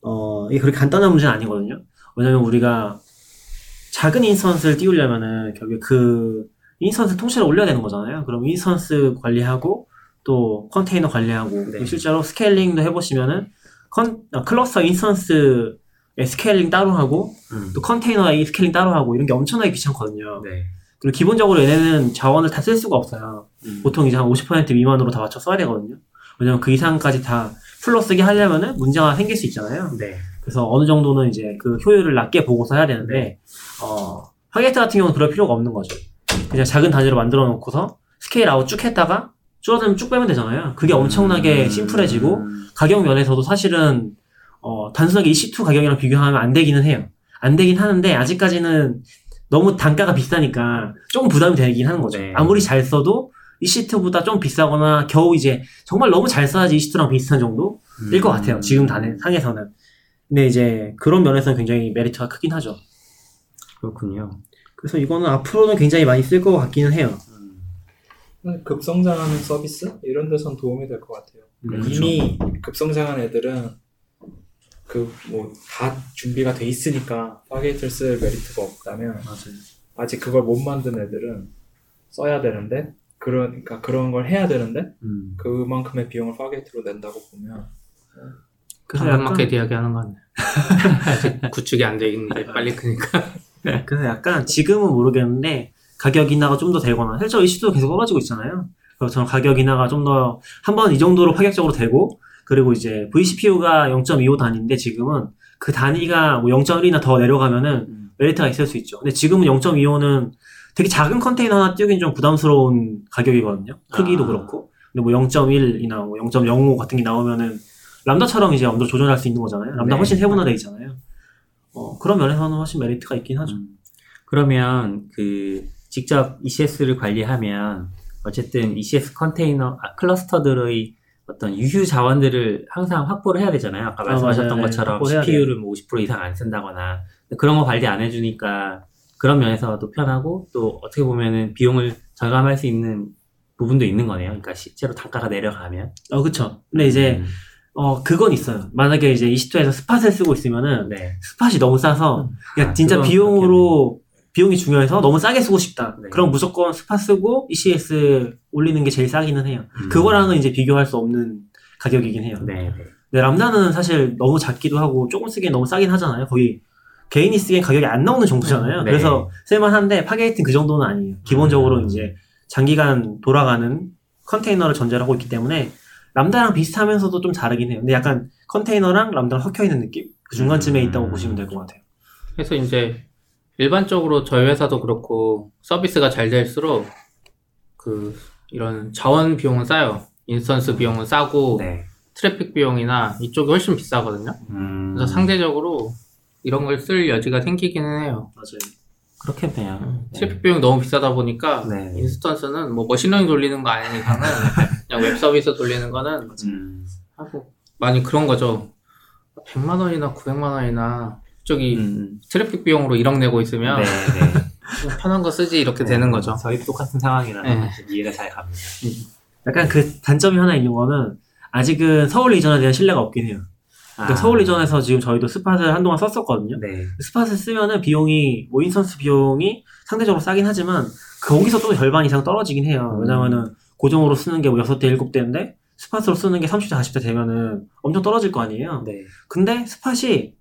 어 이게 그렇게 간단한 문제는 아니거든요. 왜냐면 우리가 작은 instance를 띄우려면은 결국에 그 instance 통째로 올려야 되는 거잖아요. 그럼 instance 관리하고 또 컨테이너 관리하고 네. 실제로 scaling도 해보시면은 컨, 아, 클러스터 instance의 scaling 따로 하고 음. 또 컨테이너의 scaling 따로 하고 이런 게 엄청나게 귀찮거든요. 네. 그리고 기본적으로 얘네는 자원을 다 쓸 수가 없어요. 음. 보통 이제 한 50% 미만으로 다 맞춰 써야 되거든요. 왜냐면 그 이상까지 다 full로 쓰게 하려면은 문제가 생길 수 있잖아요. 네. 그래서 어느 정도는 이제 그 효율을 낮게 보고서 해야 되는데, 어, Fargate 같은 경우는 그럴 필요가 없는 거죠. 그냥 작은 단위로 만들어 놓고서 scale out 쭉 했다가 줄어들면 쭉 빼면 되잖아요. 그게 엄청나게 음. 심플해지고, 가격 면에서도 사실은, 어, 단순하게 EC2 가격이랑 비교하면 안 되기는 해요. 안 되긴 하는데, 아직까지는 너무 단가가 비싸니까 조금 부담이 되긴 하는 거죠. 네. 아무리 잘 써도 EC2보다 좀 비싸거나 겨우 이제 정말 너무 잘 써야지 EC2랑 비슷한 정도? 일것 같아요. 지금 단에, 상에서는. 근데 이제 그런 면에서는 굉장히 메리트가 크긴 하죠. 그렇군요. 그래서 이거는 앞으로는 굉장히 많이 쓸 것 같기는 해요. 급성장하는 서비스 이런 데선 도움이 될 것 같아요. 음, 이미 급성장한 애들은 그 뭐 다 준비가 돼 있으니까 Fargate를 쓸 메리트가 없다면 맞아요. 아직 그걸 못 만든 애들은 써야 되는데 그러니까 그런 걸 해야 되는데 음. 그만큼의 비용을 Fargate로 낸다고 보면 그래서 당근마켓 약간, 이야기 하는 거 같네. 아직 구축이 안돼 있는데 빨리 크니까. <laughs> 그래서 약간 지금은 모르겠는데 가격 인하가 좀 더 되거나 실제로 이슈도 계속 떨어지고 있잖아요. 그래서 저는 가격 인하가 좀 더 한 번 이 정도로 파격적으로 되고 그리고 이제 vCPU가 0.25 단위인데 지금은 그 단위가 뭐 0.1이나 더 내려가면은 음. 메리트가 있을 수 있죠. 근데 지금은 0.25는 되게 작은 컨테이너 하나 띄우긴 좀 부담스러운 가격이거든요. 크기도 아. 그렇고. 근데 뭐 0.1이나 뭐 0.05 같은 게 나오면은 람다처럼 이제 엄대로 조절할 수 있는 거잖아요. 람다 네. 훨씬 세분화되어 있잖아요. 어, 그런 면에서는 훨씬 메리트가 있긴 하죠. 음. 그러면 그 직접 ECS를 관리하면 어쨌든 ECS 컨테이너 아, 클러스터들의 어떤 유휴 자원들을 항상 확보를 해야 되잖아요. 아까 아, 말씀하셨던. 네, 것처럼 CPU를 뭐 50% 이상 안 쓴다거나 그런 거 관리 안 해주니까 그런 면에서도 편하고 또 어떻게 보면은 비용을 절감할 수 있는 부분도 있는 거네요. 그러니까 실제로 단가가 내려가면. 어, 그쵸. 근데 이제, 음, 어, 그건 있어요. 만약에 이제 20도에서 스팟을 쓰고 있으면은, 네. 스팟이 너무 싸서, 그냥 아, 진짜 비용으로, 비용이 중요해서 너무 싸게 쓰고 싶다. 네. 그럼 무조건 spot 쓰고 ECS 올리는 게 제일 싸기는 해요. 음. 그거랑은 이제 비교할 수 없는 가격이긴 해요. 네, 네. Lambda는 사실 너무 작기도 하고 조금 쓰기엔 너무 싸긴 하잖아요. 거의 개인이 쓰기엔 가격이 안 나오는 정도잖아요. 네. 그래서 쓸만한데 Fargate는 그 정도는 아니에요. 기본적으로 음. 이제 장기간 돌아가는 컨테이너를 전제를 하고 있기 때문에 Lambda랑 비슷하면서도 좀 다르긴 해요. 근데 약간 컨테이너랑 Lambda랑 섞여 있는 느낌? 그 중간쯤에 음. 있다고 보시면 될 것 같아요. 그래서 이제 일반적으로 저희 회사도 그렇고 서비스가 잘 될수록 그 이런 자원 비용은 싸요. instance 비용은 싸고 네. 트래픽 비용이나 이쪽이 훨씬 비싸거든요. 음, 그래서 상대적으로 이런 걸 쓸 여지가 생기기는 해요. 맞아요. 그렇겠네요. 트래픽 비용이 너무 비싸다 보니까 네. instance는 뭐 machine learning 돌리는 거 아닌 이상은 <laughs> 그냥 웹 서비스 돌리는 거는 음, 하고 많이 그런 거죠. 100만 원이나 900만 원이나 저기 음, 트래픽 비용으로 1억 내고 네, 있으면 네. 좀 <laughs> 편한 거 쓰지 이렇게 되는 거죠. 저희도 똑같은 상황이라서 네. 사실 이해가 잘 갑니다. 약간 그 단점이 하나 있는 거는 아직은 서울 리전에 대한 신뢰가 없긴 해요. 그러니까 아, 서울 region에서 지금 저희도 spot을 한동안 썼었거든요. 네. spot을 쓰면은 비용이 뭐 instance 비용이 상대적으로 싸긴 하지만 거기서 또 절반 이상 떨어지긴 해요. 음. 왜냐면은 고정으로 쓰는 게 뭐 6대 7대인데 spot으로 쓰는 게 30대 40대 되면은 엄청 떨어질 거 아니에요. 네. 근데 spot이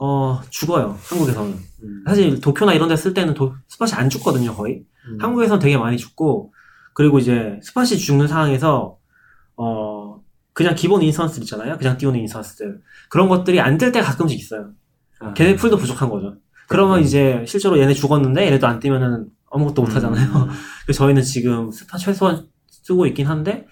어 죽어요. 한국에서는. 음, 사실 도쿄나 이런 데 쓸 때는 도- spot이 안 죽거든요, 거의. 음, 한국에서는 되게 많이 죽고 그리고 이제 spot이 죽는 상황에서 어 그냥 기본 instance 있잖아요. 그냥 띄우는 instance. 그런 것들이 안 뜰 때 가끔씩 있어요. 아, 걔네 pool도 부족한 거죠. 그러면 이제 실제로 얘네 죽었는데 얘네도 안 뜨면은 아무것도 못 하잖아요. 음, <laughs> 그래서 저희는 지금 spot 최소한 쓰고 있긴 한데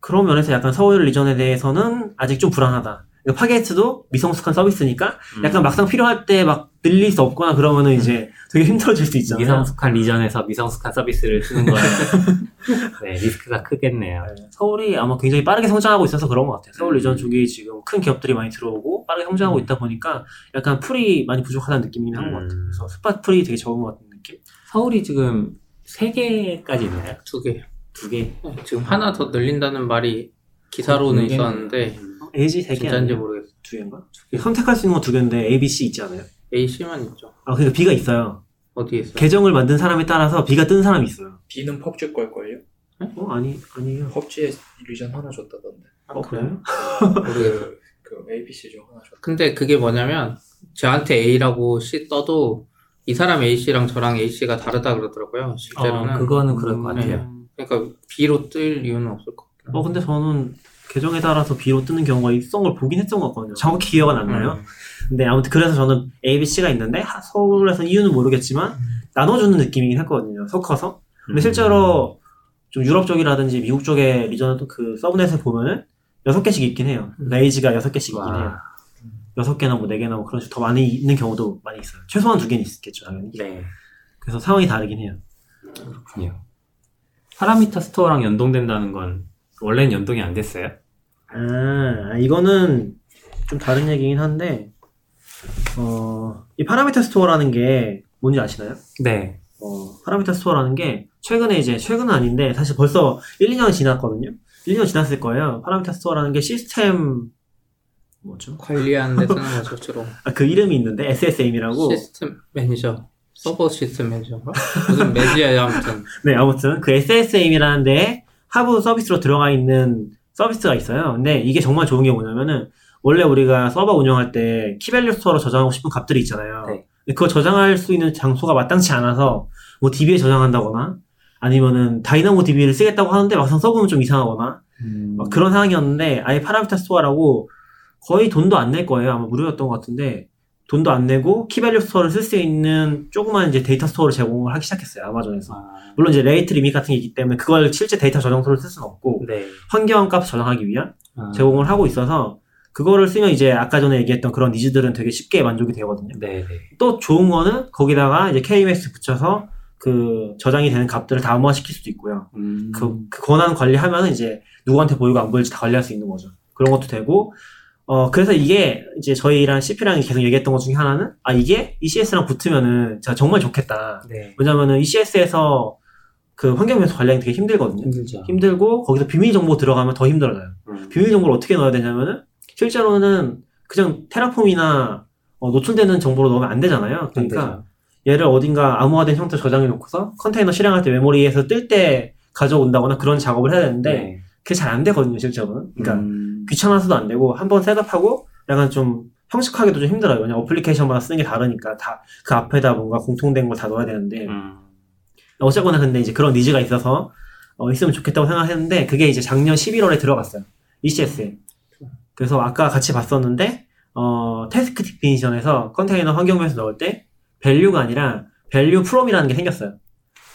그런 면에서 약간 서울 region에 대해서는 아직 좀 불안하다. 그러니까 Fargate도 미성숙한 서비스니까 음. 약간 막상 필요할 때 막 늘릴 수 없거나 그러면은 이제 되게 힘들어질 수 있잖아요. 미성숙한 region에서 미성숙한 서비스를 쓰는 거는 <laughs> 네, 리스크가 크겠네요. 네, 서울이 아마 굉장히 빠르게 성장하고 있어서 그런 것 같아요. 서울 음. region 쪽이 지금 큰 기업들이 많이 들어오고 빠르게 성장하고 있다 보니까 약간 pool이 많이 부족하다는 느낌이긴 한것 음. 같아요. 그래서 spot pool이 되게 적은 것 같은 느낌. 서울이 지금 세 개까지 있나요? 두 개. 두 개. 지금 하나 더 늘린다는 말이 기사로는? 있었는데 LG 세개 진짜인지 아니에요? 모르겠어요. 두 개인가? 선택할 수 있는 건 두 개인데 A, B, C 있지 않아요? AC만 있죠. 아, 그러니까 B가 있어요. 어디에 있어요? 계정을 만든 사람에 따라서 B가 뜬 사람이 있어요. B는 펍지 걸걸요? 어, 아니, 아니에요. 펍지에 리전 하나 줬다던데. 어, 그래요? 모르겠어요. <laughs> 그, 그 ABC 중 하나 줬다. 근데 그게 뭐냐면 저한테 A라고 C 떠도 이 사람 A씨랑 저랑 A씨가 다르다 그러더라고요. 실제로는. 어, 그거는 그럴 것 음, 같아요. 그러니까 B로 뜰 이유는 없을 것 같아요. 어, 근데 저는 계정에 따라서 B로 뜨는 경우가 있던 걸 보긴 했던 것 같거든요. 정확히 기억은 안 나요. 음. 근데 아무튼 그래서 저는 A, B, C가 있는데 하- 서울에서는 이유는 모르겠지만 나눠주는 느낌이긴 했거든요. 섞어서. 근데 음. 실제로 좀 유럽 쪽이라든지 미국 쪽의 리전은 그 서브넷을 보면은 여섯 개씩 있긴 해요. 그러니까 AG가 여섯 개씩 있긴 해요. 와, 여섯 개나 뭐 네 개나 뭐 그런 식으로 더 많이 있는 경우도 많이 있어요. 최소한 두 개는 있겠죠, 당연히. 네. 그래서 상황이 다르긴 해요. 그렇군요. Parameter Store랑 연동된다는 건 원래는 연동이 안 됐어요? 아, 이거는 좀 다른 얘기긴 한데, 어, 이 Parameter Store라는 게 뭔지 아시나요? 네. 어, Parameter Store라는 게 최근에 이제, 최근은 아닌데, 사실 벌써 1, 2년 지났거든요? 1, 2년 지났을 거예요. Parameter Store라는 게 시스템, 뭐죠? 관리하는 데 <laughs> 쓰는 거죠, 주로. 아, 그 이름이 있는데, SSM이라고. Systems Manager. 서버 시스템 매니저인가? 무슨 매니저야, 아무튼. <laughs> 네, 아무튼 그 SSM이라는 데에 하부 서비스로 들어가 있는 서비스가 있어요. 근데 이게 정말 좋은 게 뭐냐면은 원래 우리가 서버 운영할 때 key-value store로 저장하고 싶은 값들이 있잖아요. 네. 그거 저장할 수 있는 장소가 마땅치 않아서 뭐 DB에 저장한다거나 아니면은 DynamoDB를 쓰겠다고 하는데 막상 써보면 좀 이상하거나 음. 막 그런 상황이었는데 아예 Parameter Store라고 거의 돈도 안 낼 거예요. 아마 무료였던 것 같은데 돈도 안 내고 key-value store를 쓸 수 있는 조그만 이제 data store를 제공을 하기 시작했어요. 아마존에서. 아, 물론 이제 rate limit 같은 게 있기 때문에 그걸 실제 데이터 저장소를 쓸 수는 없고 네. 환경 값 저장하기 위한 아, 제공을 하고 있어서 그거를 쓰면 이제 아까 전에 얘기했던 그런 needs들은 되게 쉽게 만족이 되거든요. 네, 네. 또 좋은 거는 거기다가 이제 KMS 붙여서 그 저장이 되는 값들을 다 암호화시킬 수도 있고요. 음. 그, 그 권한 관리하면 이제 누구한테 보이고 안 보일지 다 관리할 수 있는 거죠. 그런 것도 되고, 어, 그래서 이게 이제 저희랑 CP랑 계속 얘기했던 것 중에 하나는, 아, 이게 ECS랑 붙으면은 진짜 정말 좋겠다. 네. 왜냐면은 ECS에서 그 환경변수 관리하기 되게 힘들거든요. 힘들죠. 힘들고, 거기서 비밀 정보 들어가면 더 힘들어져요. 음. 비밀 정보를 어떻게 넣어야 되냐면은, 실제로는 그냥 Terraform이나 어, 노출되는 정보로 넣으면 안 되잖아요. 그러니까 안. 얘를 어딘가 암호화된 형태로 저장해 놓고서 컨테이너 실행할 때 메모리에서 뜰 때 가져온다거나 그런 작업을 해야 되는데 네. 그게 잘 안 되거든요 실제로는 그러니까 음. 귀찮아서도 안 되고 한 번 setup하고 약간 좀 형식하기도 좀 힘들어요 왜냐 어플리케이션마다 쓰는 게 다르니까 다 그 앞에다 뭔가 공통된 걸 다 넣어야 되는데 음. 어쨌거나 근데 이제 그런 needs가 있어서 어, 있으면 좋겠다고 생각했는데 그게 이제 작년 11월에 들어갔어요 ECS에 그래서 아까 같이 봤었는데 어, task definition에서 컨테이너 환경에서 넣을 때 value가 아니라 valueFrom이라는 게 생겼어요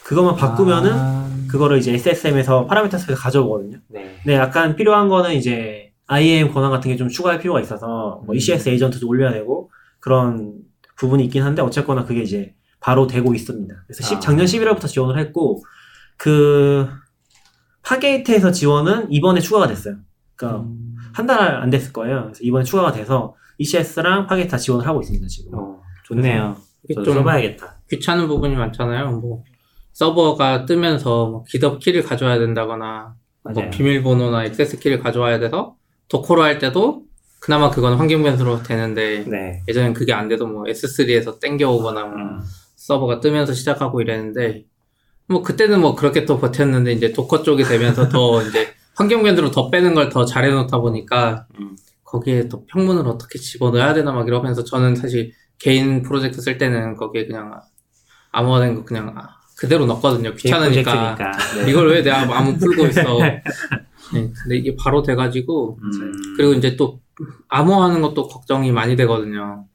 그것만 바꾸면은 아. 그거를 이제 SSM에서 파라미터스에서 가져오거든요 네. 네 약간 필요한 거는 이제 IAM 권한 같은 게 좀 추가할 필요가 있어서 뭐 음. ECS agent도 올려야 되고 그런 부분이 있긴 한데 어쨌거나 그게 이제 바로 되고 있습니다. 그래서 10 아. 작년 11월부터 지원을 했고 그 Fargate에서 지원은 이번에 추가가 됐어요. 그러니까 음. 한달 안 됐을 거예요. 그래서 이번에 추가가 돼서 ECS랑 Fargate 다 지원을 하고 있습니다 지금. 어, 좋네요. 저도 좀 써봐야겠다. 귀찮은 부분이 많잖아요. 뭐 서버가 뜨면서 뭐 GitHub 키를 가져와야 된다거나 뭐. 비밀번호나 액세스 키를 가져와야 돼서 Docker로 할 때도 그나마 그건 환경 변수로 되는데 네. 예전엔 그게 안 돼도 뭐 S3에서 땡겨오거나 뭐 음. 서버가 뜨면서 시작하고 이랬는데 뭐 그때는 뭐 그렇게 또 버텼는데 이제 Docker 쪽이 되면서 더 <laughs> 이제 환경 변수로 더 빼는 걸 더 잘해 놓다 보니까 음. 거기에 또 평문을 어떻게 집어넣어야 되나 막 이러면서 저는 사실 개인 프로젝트 쓸 때는 거기에 그냥 암호화된 거 그냥 그대로 넣거든요. 귀찮으니까. 네. 이걸 왜 내가 암호 풀고 있어. <laughs> 네, 근데 이게 바로 돼가지고 음. 그리고 이제 또 암호화하는 것도 걱정이 많이 되거든요.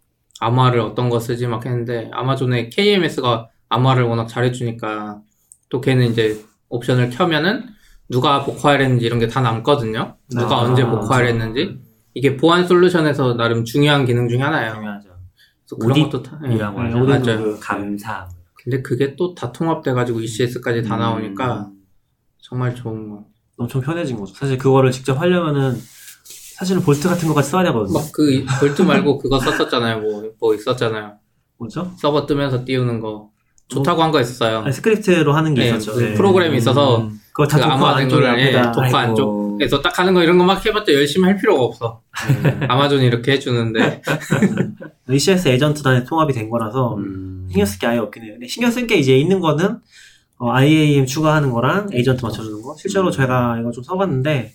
암호화를 어떤 거 쓰지 막 했는데 아마존의 KMS가 암호화를 워낙 잘해주니까 또 걔는 이제 옵션을 켜면은 누가 복화를 했는지 이런 게 다 남거든요. 누가 아, 언제 복화를 했는지 이게 보안 솔루션에서 나름 중요한 기능 중에 하나예요. 중요하죠. 그래서 그런 것도 다, 예. 네, 맞아요. 그- 감사. 근데 그게 또 다 통합돼가지고 ECS까지 다 나오니까 음. 정말 좋은 거. 엄청 편해진 거죠. 사실 그거를 직접 하려면은 사실은 Vault 같은 거까지 써야 되거든요. 막 그 Vault 말고 그거 썼었잖아요. 뭐, 뭐 있었잖아요. 뭐죠? 서버 뜨면서 띄우는 거. 좋다고 한거 있어요. 아니, 스크립트로 하는 게 네, 있었죠. 그 네. 프로그램이 있어서 음. 그거 다그 안쪽에 거를, 예, Docker 아이고. 안쪽에서 딱 하는 거 이런 거 막 해봤자 열심히 할 필요가 없어. 아마존이 이렇게 해주는데. <laughs> ECS 에이전트 단에 통합이 된 거라서 음. 신경 쓸 게 아예 없긴 해요. 근데 신경 쓸 게 이제 있는 거는 어, IAM 추가하는 거랑 에이전트 맞춰주는 거. 실제로 제가 이거 좀 써봤는데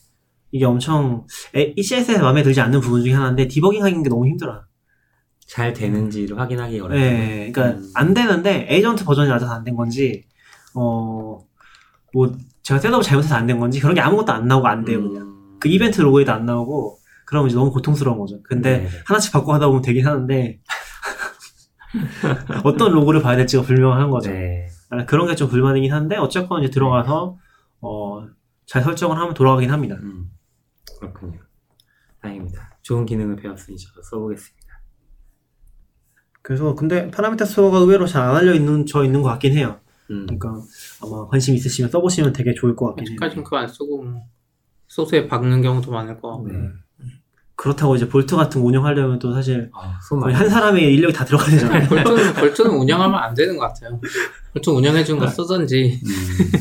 이게 엄청 에, ECS에 마음에 들지 않는 부분 중에 하나인데 디버깅 하는 게 너무 힘들어요. 잘 되는지를 확인하기 어렵다. 네, 그러니까 음. 안 되는데 에이전트 버전이 낮아서 안된 건지 어 뭐 제가 셋업을 잘못해서 안 된 건지 그런 게 아무것도 안 나오고 안 돼요 그냥. 음. 그 이벤트 로고에도 안 나오고 그러면 이제 너무 고통스러운 거죠. 근데 네. 하나씩 바꿔 하다 보면 되긴 하는데 <laughs> 어떤 로고를 봐야 될지가 불명한 거죠. 네. 아, 그런 게 좀 불만이긴 한데 어쨌건 이제 들어가서 어, 잘 설정을 하면 돌아가긴 합니다. 음. 그렇군요. 다행입니다. 좋은 기능을 배웠으니 저도 써보겠습니다. 그래서 근데 Parameter Store가 의외로 잘 안 알려 있는 저 있는 것 같긴 해요. 음. 그러니까 아마 관심 있으시면 써보시면 되게 좋을 것 같긴 해요. 아직까지는 그거 안 쓰고 뭐 소스에 박는 경우도 많을 거 같고. 네. 그렇다고 이제 Vault 같은 거 운영하려면 또 사실 아, 한 사람의 인력이 다 들어가야 되잖아요. Vault는, Vault는 운영하면 안 되는 것 같아요. Vault 운영해준 거 쓰던지. 음.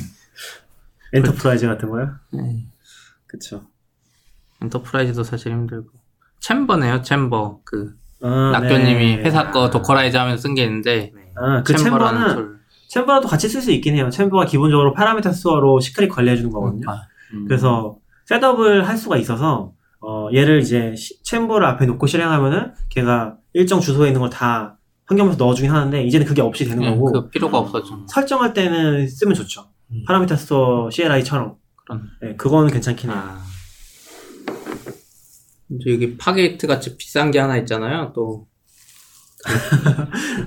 enterprise 같은 거요? 네. 그쵸. enterprise도 사실 힘들고. 챔버네요, 챔버. 그, 아, 낙교님이 네. 회사 거 dockerize 하면 쓴게 있는데, 네. 아, 그 Chamber라는 Chamber는 tool. Chamber라도 같이 쓸 수 있긴 해요. Chamber가 기본적으로 Parameter Store로 secret 관리해주는 거거든요. 아, 음. 그래서 setup을 할 수가 있어서 어, 얘를 이제 시- Chamber를 앞에 놓고 실행하면은 걔가 일정 주소에 있는 걸 다 환경에서 넣어주긴 하는데 이제는 그게 없이 되는 예, 거고 그 필요가 없어져. 설정할 때는 쓰면 좋죠. 음. Parameter Store CLI처럼. 그런. 네, 그거는 괜찮긴 해요. 아, 이제 여기 Fargate 같이 비싼 게 하나 있잖아요, 또.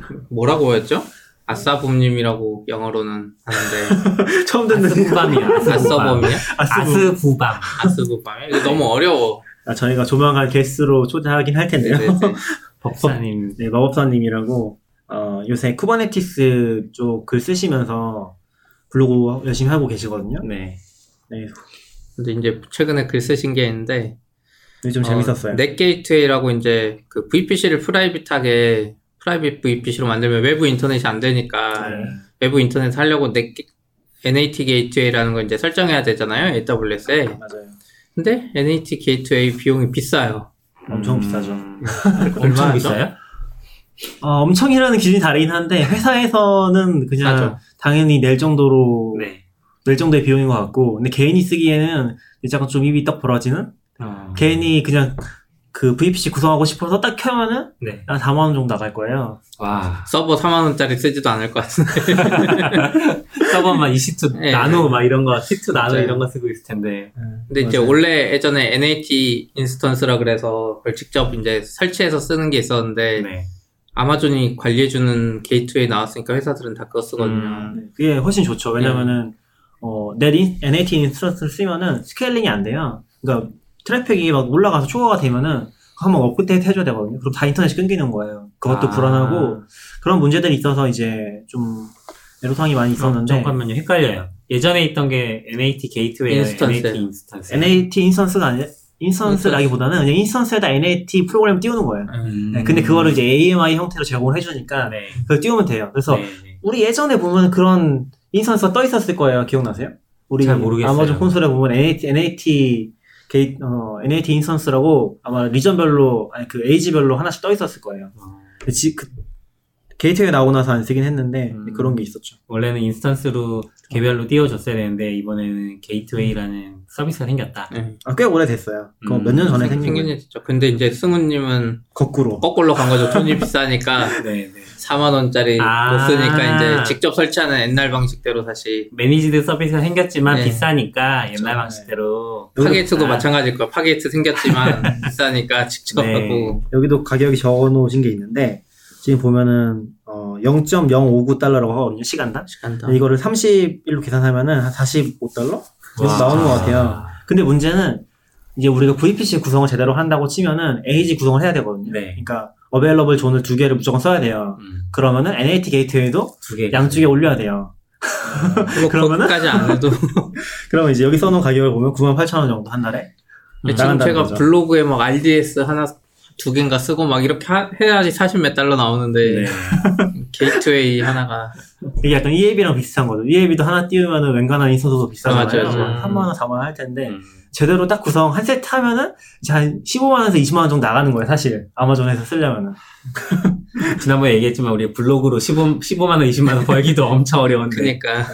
그, <laughs> 뭐라고 했죠? 아싸붐님이라고 영어로는 하는데, <laughs> 처음 듣는 아스부밤이요. <laughs> 아싸범이야? 아스부. 아스부밤. 아스부밤이야? 이거 너무 어려워. 아, 저희가 조만간 게스트로 초대하긴 할 텐데요. 네, 네. <laughs> 법사님. 네, 마법사님이라고 어, 요새 Kubernetes 쪽 글 쓰시면서 블로그 열심히 하고 계시거든요. 네. 네, 근데 이제 최근에 글 쓰신 게 있는데 이게 좀 재밌었어요. 어, NAT gateway라고 이제 그 VPC를 프라이빗하게 프라이빗 VPC로 만들면 외부 인터넷이 안 되니까 네. 외부 인터넷 하려고 NAT NAT gateway라는 걸 이제 설정해야 되잖아요 AWS에. 맞아요. 근데 NAT gateway 비용이 비싸요. 엄청 비싸죠. 음, 엄청 얼마죠? 비싸요? 어, 엄청이라는 기준이 다르긴 한데 회사에서는 그냥 싸죠. 당연히 낼 정도로 네. 낼 정도의 비용인 것 같고 근데 개인이 쓰기에는 약간 좀 입이 떡 벌어지는 어. 개인이 그냥 그 VPC 구성하고 싶어서 딱 켜면은 네. 한 4만 원 정도 나갈 거예요. 와. 서버 4만 원짜리 쓰지도 않을 것 같은데. <laughs> 서버만 EC2 네. 나노 막 이런 거, T2 나노 맞아요. 이런 거 쓰고 있을 텐데. 근데 이제 맞아요. 원래 예전에 NAT 인스턴스라 그래서 그걸 직접 이제 설치해서 쓰는 게 있었는데 네. 아마존이 관리해주는 게이트웨이 나왔으니까 회사들은 다 그거 쓰거든요. 음. 네, 그게 훨씬 좋죠. 왜냐면은 어, 내 인- NAT 인스턴스를 쓰면은 scaling이 안 돼요. 그러니까 트래픽이 막 올라가서 초과가 되면은 한번 업데이트 해줘야 되거든요. 그럼 다 인터넷이 끊기는 거예요. 그것도 아. 불안하고 그런 문제들이 있어서 이제 좀 애로사항이 많이 어, 있었는데 잠깐만요. 헷갈려요. 예전에 있던 게 NAT 게이트웨이, 인스턴스. NAT 인스턴스. NAT 인스턴스가 아니 instance라기보다는 그냥 instance에다 NAT 프로그램 띄우는 거예요. 음. 네, 근데 그거를 이제 AMI 형태로 제공을 해주니까 네. 그걸 띄우면 돼요. 그래서 네, 네. 우리 예전에 보면 그런 instance가 떠 있었을 거예요. 기억나세요? 우리 잘 모르겠어요. 아마존 콘솔에 보면 NAT, NAT 게이, 어, NAT 인스턴스라고 아마 region별로 아니 그 AZ별로 하나씩 떠 있었을 거예요. 어, 지, 그, 게이트웨이 나오고 나서 안 쓰긴 했는데 음. 그런 게 있었죠. 원래는 instance로 개별로 띄워줬어야 되는데 이번에는 gateway라는 서비스가 생겼다. 네. 아, 꽤 오래됐어요. 음, 몇년 전에 생- 생긴 있죠. 근데 이제 승우님은 거꾸로. 거꾸로 간 거죠. 돈이 <laughs> 비싸니까 네, 네. 4만 원짜리 아. 못 쓰니까 이제 직접 설치하는 옛날 방식대로 다시 managed 서비스가 생겼지만 네. 비싸니까 옛날 네. 방식대로. Fargate도 아. 마찬가지일 거예요. Fargate 생겼지만 <laughs> 비싸니까 직접 네. 하고 여기도 가격이 적어 놓으신 게 있는데 지금 보면은 어, 0.059달러라고 하거든요. 시간당. 시간당. 이거를 30일로 계산하면은 한 45달러? 정도 와. 나오는 것 같아요. 근데 문제는 이제 우리가 VPC 구성을 제대로 한다고 치면은 AZ 구성을 해야 되거든요. 네. 그러니까 available zone을 두 개를 무조건 써야 돼요. 음, 그러면은 NAT gateway도 두 개. 양쪽에 올려야 돼요. 뭐 그러면은? 그거까지 안 해도 <laughs> 그러면 이제 여기 써놓은 가격을 보면 98,000원 정도 한 달에. 근데 지금 제가 거죠. 블로그에 막 RDS 하나 두 개인가 쓰고 막 이렇게 하- 해야지 40몇 달러 나오는데 네. <laughs> 게이트웨이 하나가 이게 약간 ELB랑 비슷한 거죠. ELB도 하나 띄우면은 웬간한 인서도 비싸잖아요. 아, 맞아요, 맞아요. 3만 원, 4만 원 할 텐데 음. 제대로 딱 구성 한 세트 하면은 이제 한 15만 원에서 20만 원 정도 나가는 거예요, 사실. 아마존에서 쓰려면은. <laughs> 지난번에 얘기했지만 우리 블로그로 15, 15만 원, 20만 원 벌기도 엄청 어려운데. 그러니까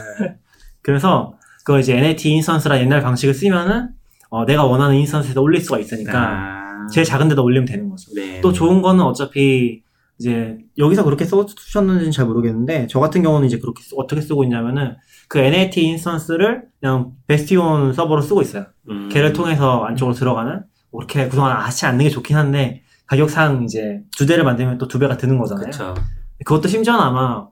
그래서 그거 이제 NAT 인스턴스라 옛날 방식을 쓰면은 어, 내가 원하는 instance에다 올릴 수가 있으니까 아. 제일 작은 데다 올리면 되는 거죠. 네. 또 좋은 거는 어차피 이제 여기서 그렇게 써주셨는지는 잘 모르겠는데 저 같은 경우는 이제 그렇게 쓰- 어떻게 쓰고 있냐면은 그 NAT 인스턴스를 그냥 bastion 서버로 쓰고 있어요. 음. 걔를 통해서 안쪽으로 들어가는 그렇게 구성을 하지 않는 게 좋긴 한데 가격상 이제 두 대를 만들면 또 두 배가 드는 거잖아요. 그쵸. 그것도 심지어는 아마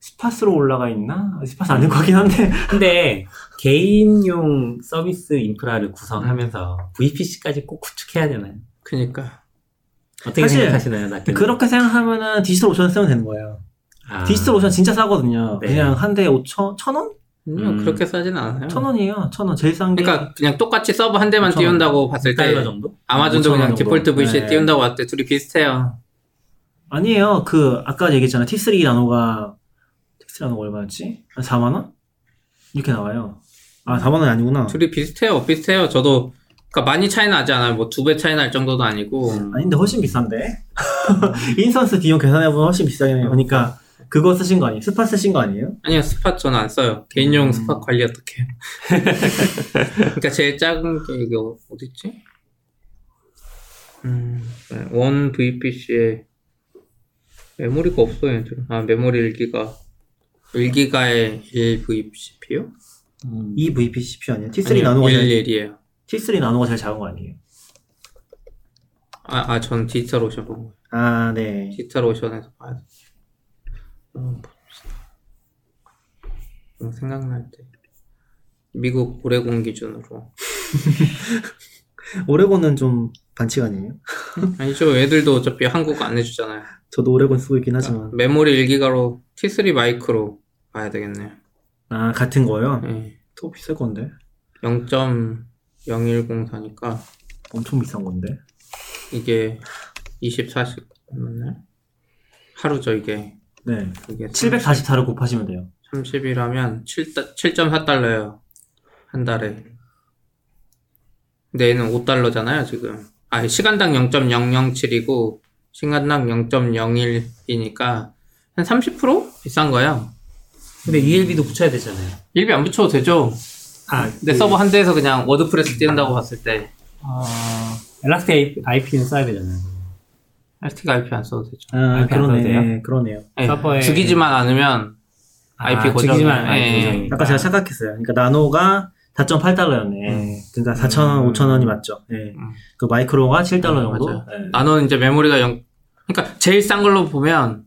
spot으로 올라가 있나? spot은 아닌 것 같긴 한데 <laughs> 근데 개인용 서비스 인프라를 구성하면서 VPC까지 꼭 구축해야 되나요? 그러니까 어떻게 사실 생각하시나요, 낙견? 그렇게 생각하면은 DigitalOcean 쓰면 되는 거예요. 아. DigitalOcean 진짜 싸거든요. 네. 그냥 한 대에 5천, 천 원? 그냥 음. 그렇게 싸진 않아요. 천 원이에요. 천 원. 제일 싼 게. 그러니까 그냥 똑같이 서버 한 대만 5,000원. 띄운다고 봤을 때 1달러 정도? 아마존도 5,000원 그냥 정도. default VPC에 네. 띄운다고 봤을 때 둘이 비슷해요. 아니에요. 그, 아까 얘기했잖아요. T3 nano가, T3 nano가 얼마였지? 한 4만원? 이렇게 나와요. 아, 4만원이 아니구나. 둘이 비슷해요. 비슷해요. 저도 그러니까 많이 차이 나지 않아요. 뭐 두 배 차이 날 정도도 아니고 음. 아닌데 훨씬 비싼데? <laughs> instance 비용 계산해 보면 훨씬 비싸긴 해요. 그러니까, 그거 쓰신 거 아니에요? spot 쓰신 거 아니에요? 아니요 spot 저는 안 써요. 개인용 음. spot 관리 어떻게 해요? <laughs> 그러니까 제일 작은 게 이게 어- 어딨지? 음, 네, one vCPU에 메모리가 없어요. 얘들은. 아 메모리 1기가 1기가에 1 VCP요? 이 VPCP 아니에요? T3 나노가 제일, 11이에요. T3 나노가 제일 작은 거 아니에요? 아, 아, 전 디지털 오션 본 거예요. 아, 네. 디지털 오션에서 봐야 돼. 음. 음, 생각날 때. 미국 오레곤 기준으로. <laughs> 오레곤은 좀 반칙 아니에요? <laughs> 아니죠. 애들도 어차피 한국 안 해주잖아요. 저도 오레곤 쓰고 있긴 하지만. 메모리 1기가로 T3 마이크로 봐야 되겠네요. 아, 같은 거요? 예. 더 비쌀 건데. 0.0104니까 엄청 비싼 건데. 이게 24씩 맞나요? 하루죠 이게. 네. 이게 744를 곱하시면 돼요. 30이라면 7.4달러예요. 한 달에. 근데 얘는 5달러잖아요, 지금. 아, 시간당 0.007이고, 시간당 0.01이니까, 한 30% 비싼 거예요. 근데 ELB도 붙여야 되잖아요. ELB 안 붙여도 되죠. 아, 근데 서버 한 대에서 그냥 WordPress 띄운다고 봤을 때, 어, Elastic IP는 써야 되잖아요. Elastic IP 안 써도 되죠. 아, IP 안 써도 그러네. 돼요? 그러네요. 예, 서버에- 죽이지만 않으면 IP 아, 고정. 죽이지만 예, IP 예. 고정이. 아까 제가 착각했어요. 그러니까 nano가 4.8달러였네. 그러니까 4,000원, 5,000원이 맞죠. 예. 음. 그 마이크로가 7달러 정도? 맞아요. 예. 나노는 이제 메모리가 0, 그러니까 제일 싼 걸로 보면,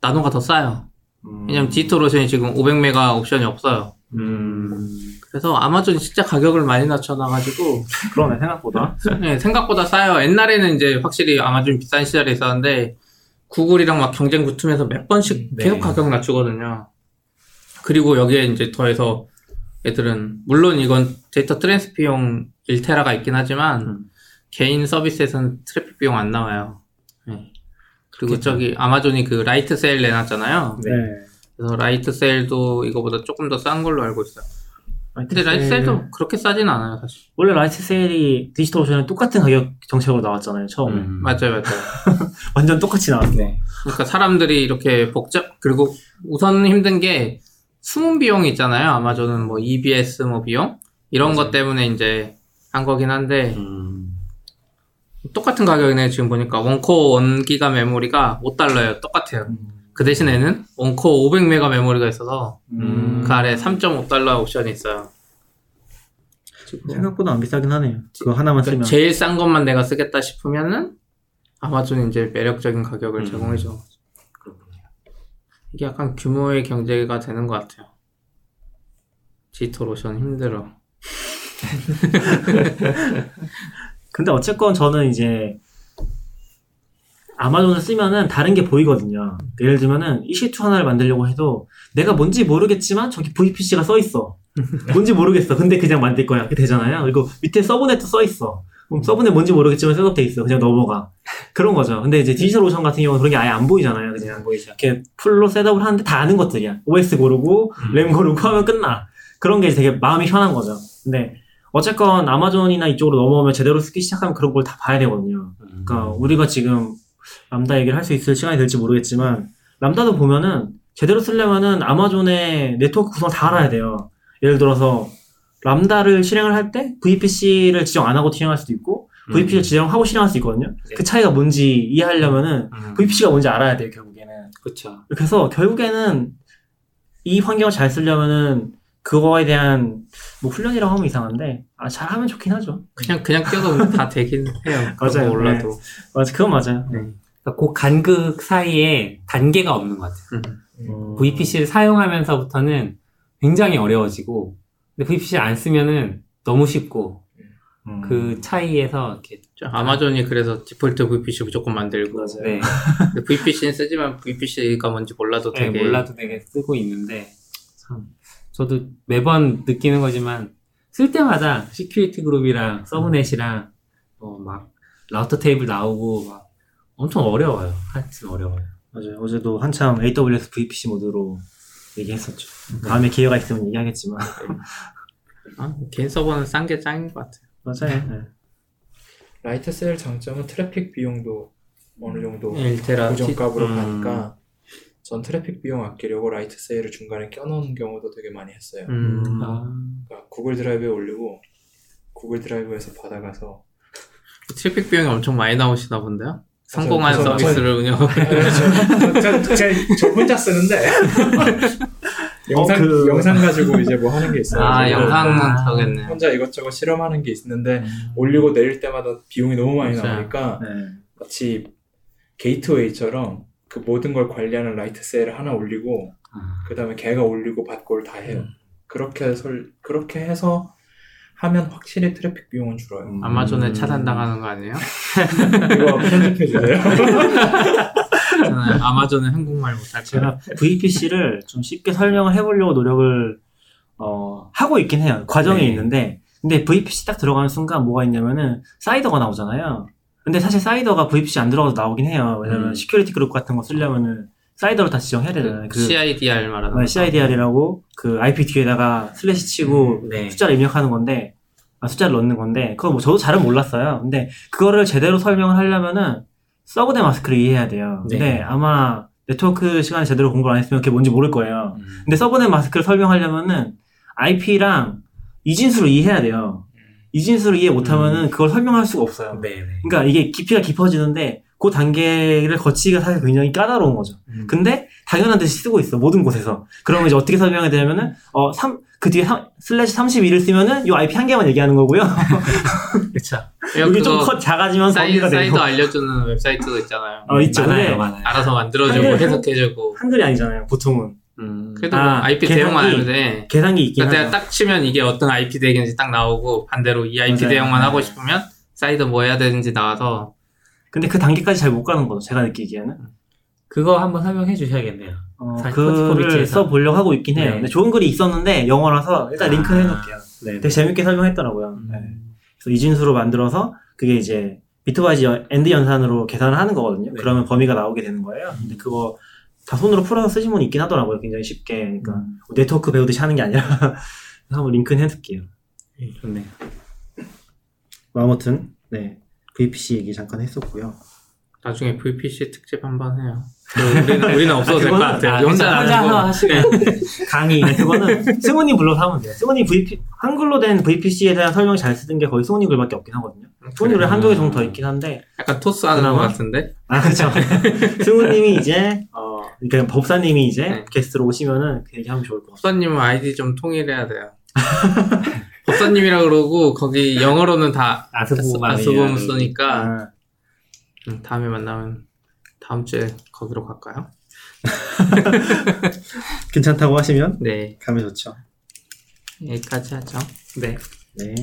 나노가 더 싸요. 음. 왜냐면 디지털 오션이 지금 500메가 옵션이 없어요. 음. 그래서 아마존이 진짜 가격을 많이 낮춰놔가지고 그러네, 생각보다. 네, 생각보다 싸요. 옛날에는 이제 확실히 아마존 비싼 시절에 있었는데 구글이랑 막 경쟁 붙으면서 몇 번씩 네. 계속 가격 낮추거든요. 그리고 여기에 이제 더해서 얘들은 물론 이건 데이터 transfer 비용 1테라가 있긴 하지만 음. 개인 서비스에서는 트래픽 비용 안 나와요. 네. 그리고 저기 아마존이 그 Lightsail 내놨잖아요. 네. 그래서 Lightsail도 이거보다 조금 더 싼 걸로 알고 있어요. 근데 Lightsail도 그렇게 싸진 않아요, 사실. 원래 Lightsail이 DigitalOcean에 똑같은 가격 정책으로 나왔잖아요, 처음에. 음. 맞아요, 맞아요. <laughs> 완전 똑같이 나왔어. 네. 그러니까 사람들이 이렇게 복잡 그리고 우선 힘든 게 숨은 비용이 있잖아요. 아마존은 뭐 EBS 뭐 비용 이런 것 때문에 이제 한 거긴 한데 음. 똑같은 가격이네 지금 보니까 원코어 1기가 메모리가 5달러예요. 똑같아요. 그 대신에는 원코어 500메가 메모리가 있어서 음. 그 아래 3.5달러 옵션이 있어요. 생각보다 안 비싸긴 하네요. 그거 하나만 쓰면. 그러니까 제일 싼 것만 내가 쓰겠다 싶으면은 아마존이 이제 매력적인 가격을 음. 제공해줘. 이게 약간 규모의 경제가 되는 것 같아요. 디지털 오션 힘들어. <laughs> 근데 어쨌건 저는 이제 아마존을 쓰면은 다른 게 보이거든요. 예를 들면은 EC2 하나를 만들려고 해도 내가 뭔지 모르겠지만 저기 VPC가 써 있어. <laughs> 뭔지 모르겠어. 근데 그냥 만들 거야. 이렇게 되잖아요. 그리고 밑에 서브넷도 써 있어. 그럼 subnet 뭔지 모르겠지만 setup돼 있어. 그냥 넘어가. 그런 거죠. 근데 이제 DigitalOcean 같은 경우는 그런 게 아예 안 보이잖아요. 그냥 안 보이죠. 이렇게 full로 setup을 하는데 다 아는 것들이야. OS 고르고 램 고르고 하면 끝나. 그런 게 되게 마음이 편한 거죠. 근데 어쨌건 아마존이나 이쪽으로 넘어오면 제대로 쓰기 시작하면 그런 걸 다 봐야 되거든요. 그러니까 우리가 지금 람다 얘기를 할 수 있을 시간이 될지 모르겠지만 Lambda도 보면은 제대로 쓰려면은 아마존의 네트워크 구성을 다 알아야 돼요. 예를 들어서 람다를 실행을 할 때 VPC를 지정 안 하고 실행할 수도 있고 VPC를 지정하고 실행할 수 있거든요. 네. 그 차이가 뭔지 이해하려면은 음. VPC가 뭔지 알아야 돼요, 결국에는. 그쵸. 그래서 결국에는 이 환경을 잘 쓰려면은 그거에 대한 뭐 훈련이라고 하면 이상한데 아 잘하면 좋긴 하죠. 그냥 그냥 뛰어도 다 되긴 해요. <laughs> 맞아요. 몰라도. 맞아, 그건 맞아요. 네. 그러니까 그 간극 사이에 단계가 없는 것 같아요. 음. 음. VPC를 사용하면서부터는 굉장히 어려워지고, 근데 VPC를 안 쓰면은 너무 쉽고, 음. 그 차이에서 이렇게, 저 아마존이 그래서 default VPC 무조건 만들고 맞아요. 네, VPC는 쓰지만 VPC가 뭔지 몰라도 네, 되게 몰라도 되게 쓰고 있는데, 참, 저도 매번 느끼는 거지만, 쓸 때마다 security group이랑 subnet이랑, 어, 막, router table 나오고, 막, 엄청 어려워요. 하여튼 어려워요. 맞아요. 어제도 한참 AWS VPC 모드로 얘기했었죠. 다음에 기회가 있으면 얘기하겠지만 <laughs> 아, 개인 서버는 싼 게 짱인 것 같아요. 맞아요. 네. Lightsail 장점은 트래픽 비용도 어느 정도 1테라 고정값으로 음. 가니까 전 트래픽 비용 아끼려고 Lightsail을 중간에 껴놓은 경우도 되게 많이 했어요. 음. 아, 그러니까 Google Drive에 올리고 Google Drive에서 받아가서 트래픽 비용이 엄청 많이 나오시나 본데요? 성공한 저- 저- 서비스를 운영하고 <laughs> 저, 혼자 쓰는데 <laughs> 영상 어, 그- 영상 가지고 이제 뭐 하는 게 있어요. 아 영상은 아. 그러겠네. 혼자 이것저것 실험하는 게 있는데 올리고 내릴 때마다 비용이 너무 많이 맞아요. 나오니까 네. 마치 게이트웨이처럼 그 모든 걸 관리하는 Lightsail을 하나 올리고 아. 그 다음에 걔가 올리고 받고를 다 해요. 음. 그렇게 설 그렇게 해서 하면 확실히 트래픽 비용은 줄어요. 음. 아마존에 차단당하는 거 아니에요? <laughs> 이거 편집해 주세요. 괜찮아요. <laughs> 아마존은 한국말 못할 거예요. 제가 VPC를 좀 쉽게 설명을 해보려고 노력을 어, 하고 있긴 해요. 과정에 네. 있는데 근데 VPC 딱 들어가는 순간 뭐가 있냐면은 CIDR가 나오잖아요. 근데 사실 CIDR가 VPC 안 들어가도 나오긴 해요. 왜냐면 음. security group 같은 거 쓰려면은 CIDR로 다 지정해야 되잖아요. 그 CIDR 말하는 거. CIDR이라고 그 IP 뒤에다가 slash 치고 네. 숫자를 입력하는 건데 아, 숫자를 넣는 건데 그거 뭐 저도 잘은 몰랐어요. 근데 그거를 제대로 설명을 하려면은 subnet mask를 이해해야 돼요. 네. 근데 아마 네트워크 시간에 제대로 공부를 안 했으면 그게 뭔지 모를 거예요. 음. 근데 subnet mask를 설명하려면은 IP랑 이진수를 이해해야 돼요. 이진수를 이해 못하면은 그걸 설명할 수가 없어요. 네, 네. 그러니까 이게 깊이가 깊어지는데 그 단계를 거치기가 사실 굉장히 까다로운 거죠. 음. 근데 당연한 듯이 쓰고 있어 모든 곳에서. 그러면 이제 어떻게 설명해야 되냐면은 어 3, 그 뒤에 3, 슬래시 32를 쓰면은 요 IP 한 개만 얘기하는 거고요. <laughs> 그쵸. 여기 좀컷 작아지면 사이, 범위가 CIDR 되고. 알려주는 웹사이트도 있잖아요. 어 있죠. 많아요, 근데 많아요. 알아서 만들어주고 한글- 해석해주고. 한글이 아니잖아요. 보통은 음. 그래도 아, 뭐 IP 계산기- 대역만 돼. 계산기 있긴 그러니까. 내가 딱 치면 이게 어떤 IP 대역인지 딱 나오고 반대로 이 IP 맞아요. 대역만 하고 네. 싶으면 CIDR 뭐 해야 되는지 나와서 근데 그 단계까지 잘 못 가는 거죠. 제가 느끼기에는. 그거 한번 설명해 주셔야겠네요. 어, 44bits에서. 써보려고 하고 있긴 해요. 네. 근데 좋은 글이 있었는데 영어라서 일단 링크 해놓을게요. 네. 되게 재밌게 설명했더라고요. 음. 네. 그래서 이진수로 만들어서 그게 이제 bitwise 연- AND 연산으로 계산을 하는 거거든요. 네. 그러면 범위가 나오게 되는 거예요. 근데 그거 다 손으로 풀어서 쓰신 분이 있긴 하더라고요. 굉장히 쉽게. 그러니까 음. 네트워크 배우듯이 하는 게 아니라 <laughs> 한번 링크는 해둘게요. 예, 좋네요. 뭐 아무튼 네 VPC 얘기 잠깐 했었고요. 나중에 VPC 특집 한번 해요. 우리는, 우리는 없어도 될 것 같아요. 아, 혼자 혼자. 하시면 강의 그거는 승우님 불러서 하면 돼요. 승우님 VP 한글로 된 VPC에 대한 설명 잘 쓰던 게 거의 승우님 글밖에 없긴 하거든요. 승우님 글 한두 개 정도 더 있긴 한데 약간 토스 하는 것? 같은데? 아 그렇죠. <laughs> 승우님이 이제 어 그러니까 법사님이 이제 네. 게스트로 오시면은 그 얘기하면 좋을 것 같아요. 법사님은 아이디 좀 통일해야 돼요. <laughs> 법사님이라 그러고 거기 영어로는 다 아스보만 쓰니까 아, 음, 다음에 만나면 다음 주에 거기로 갈까요? <laughs> 괜찮다고 하시면 네 가면 좋죠. 여기까지 하죠. 네. 네.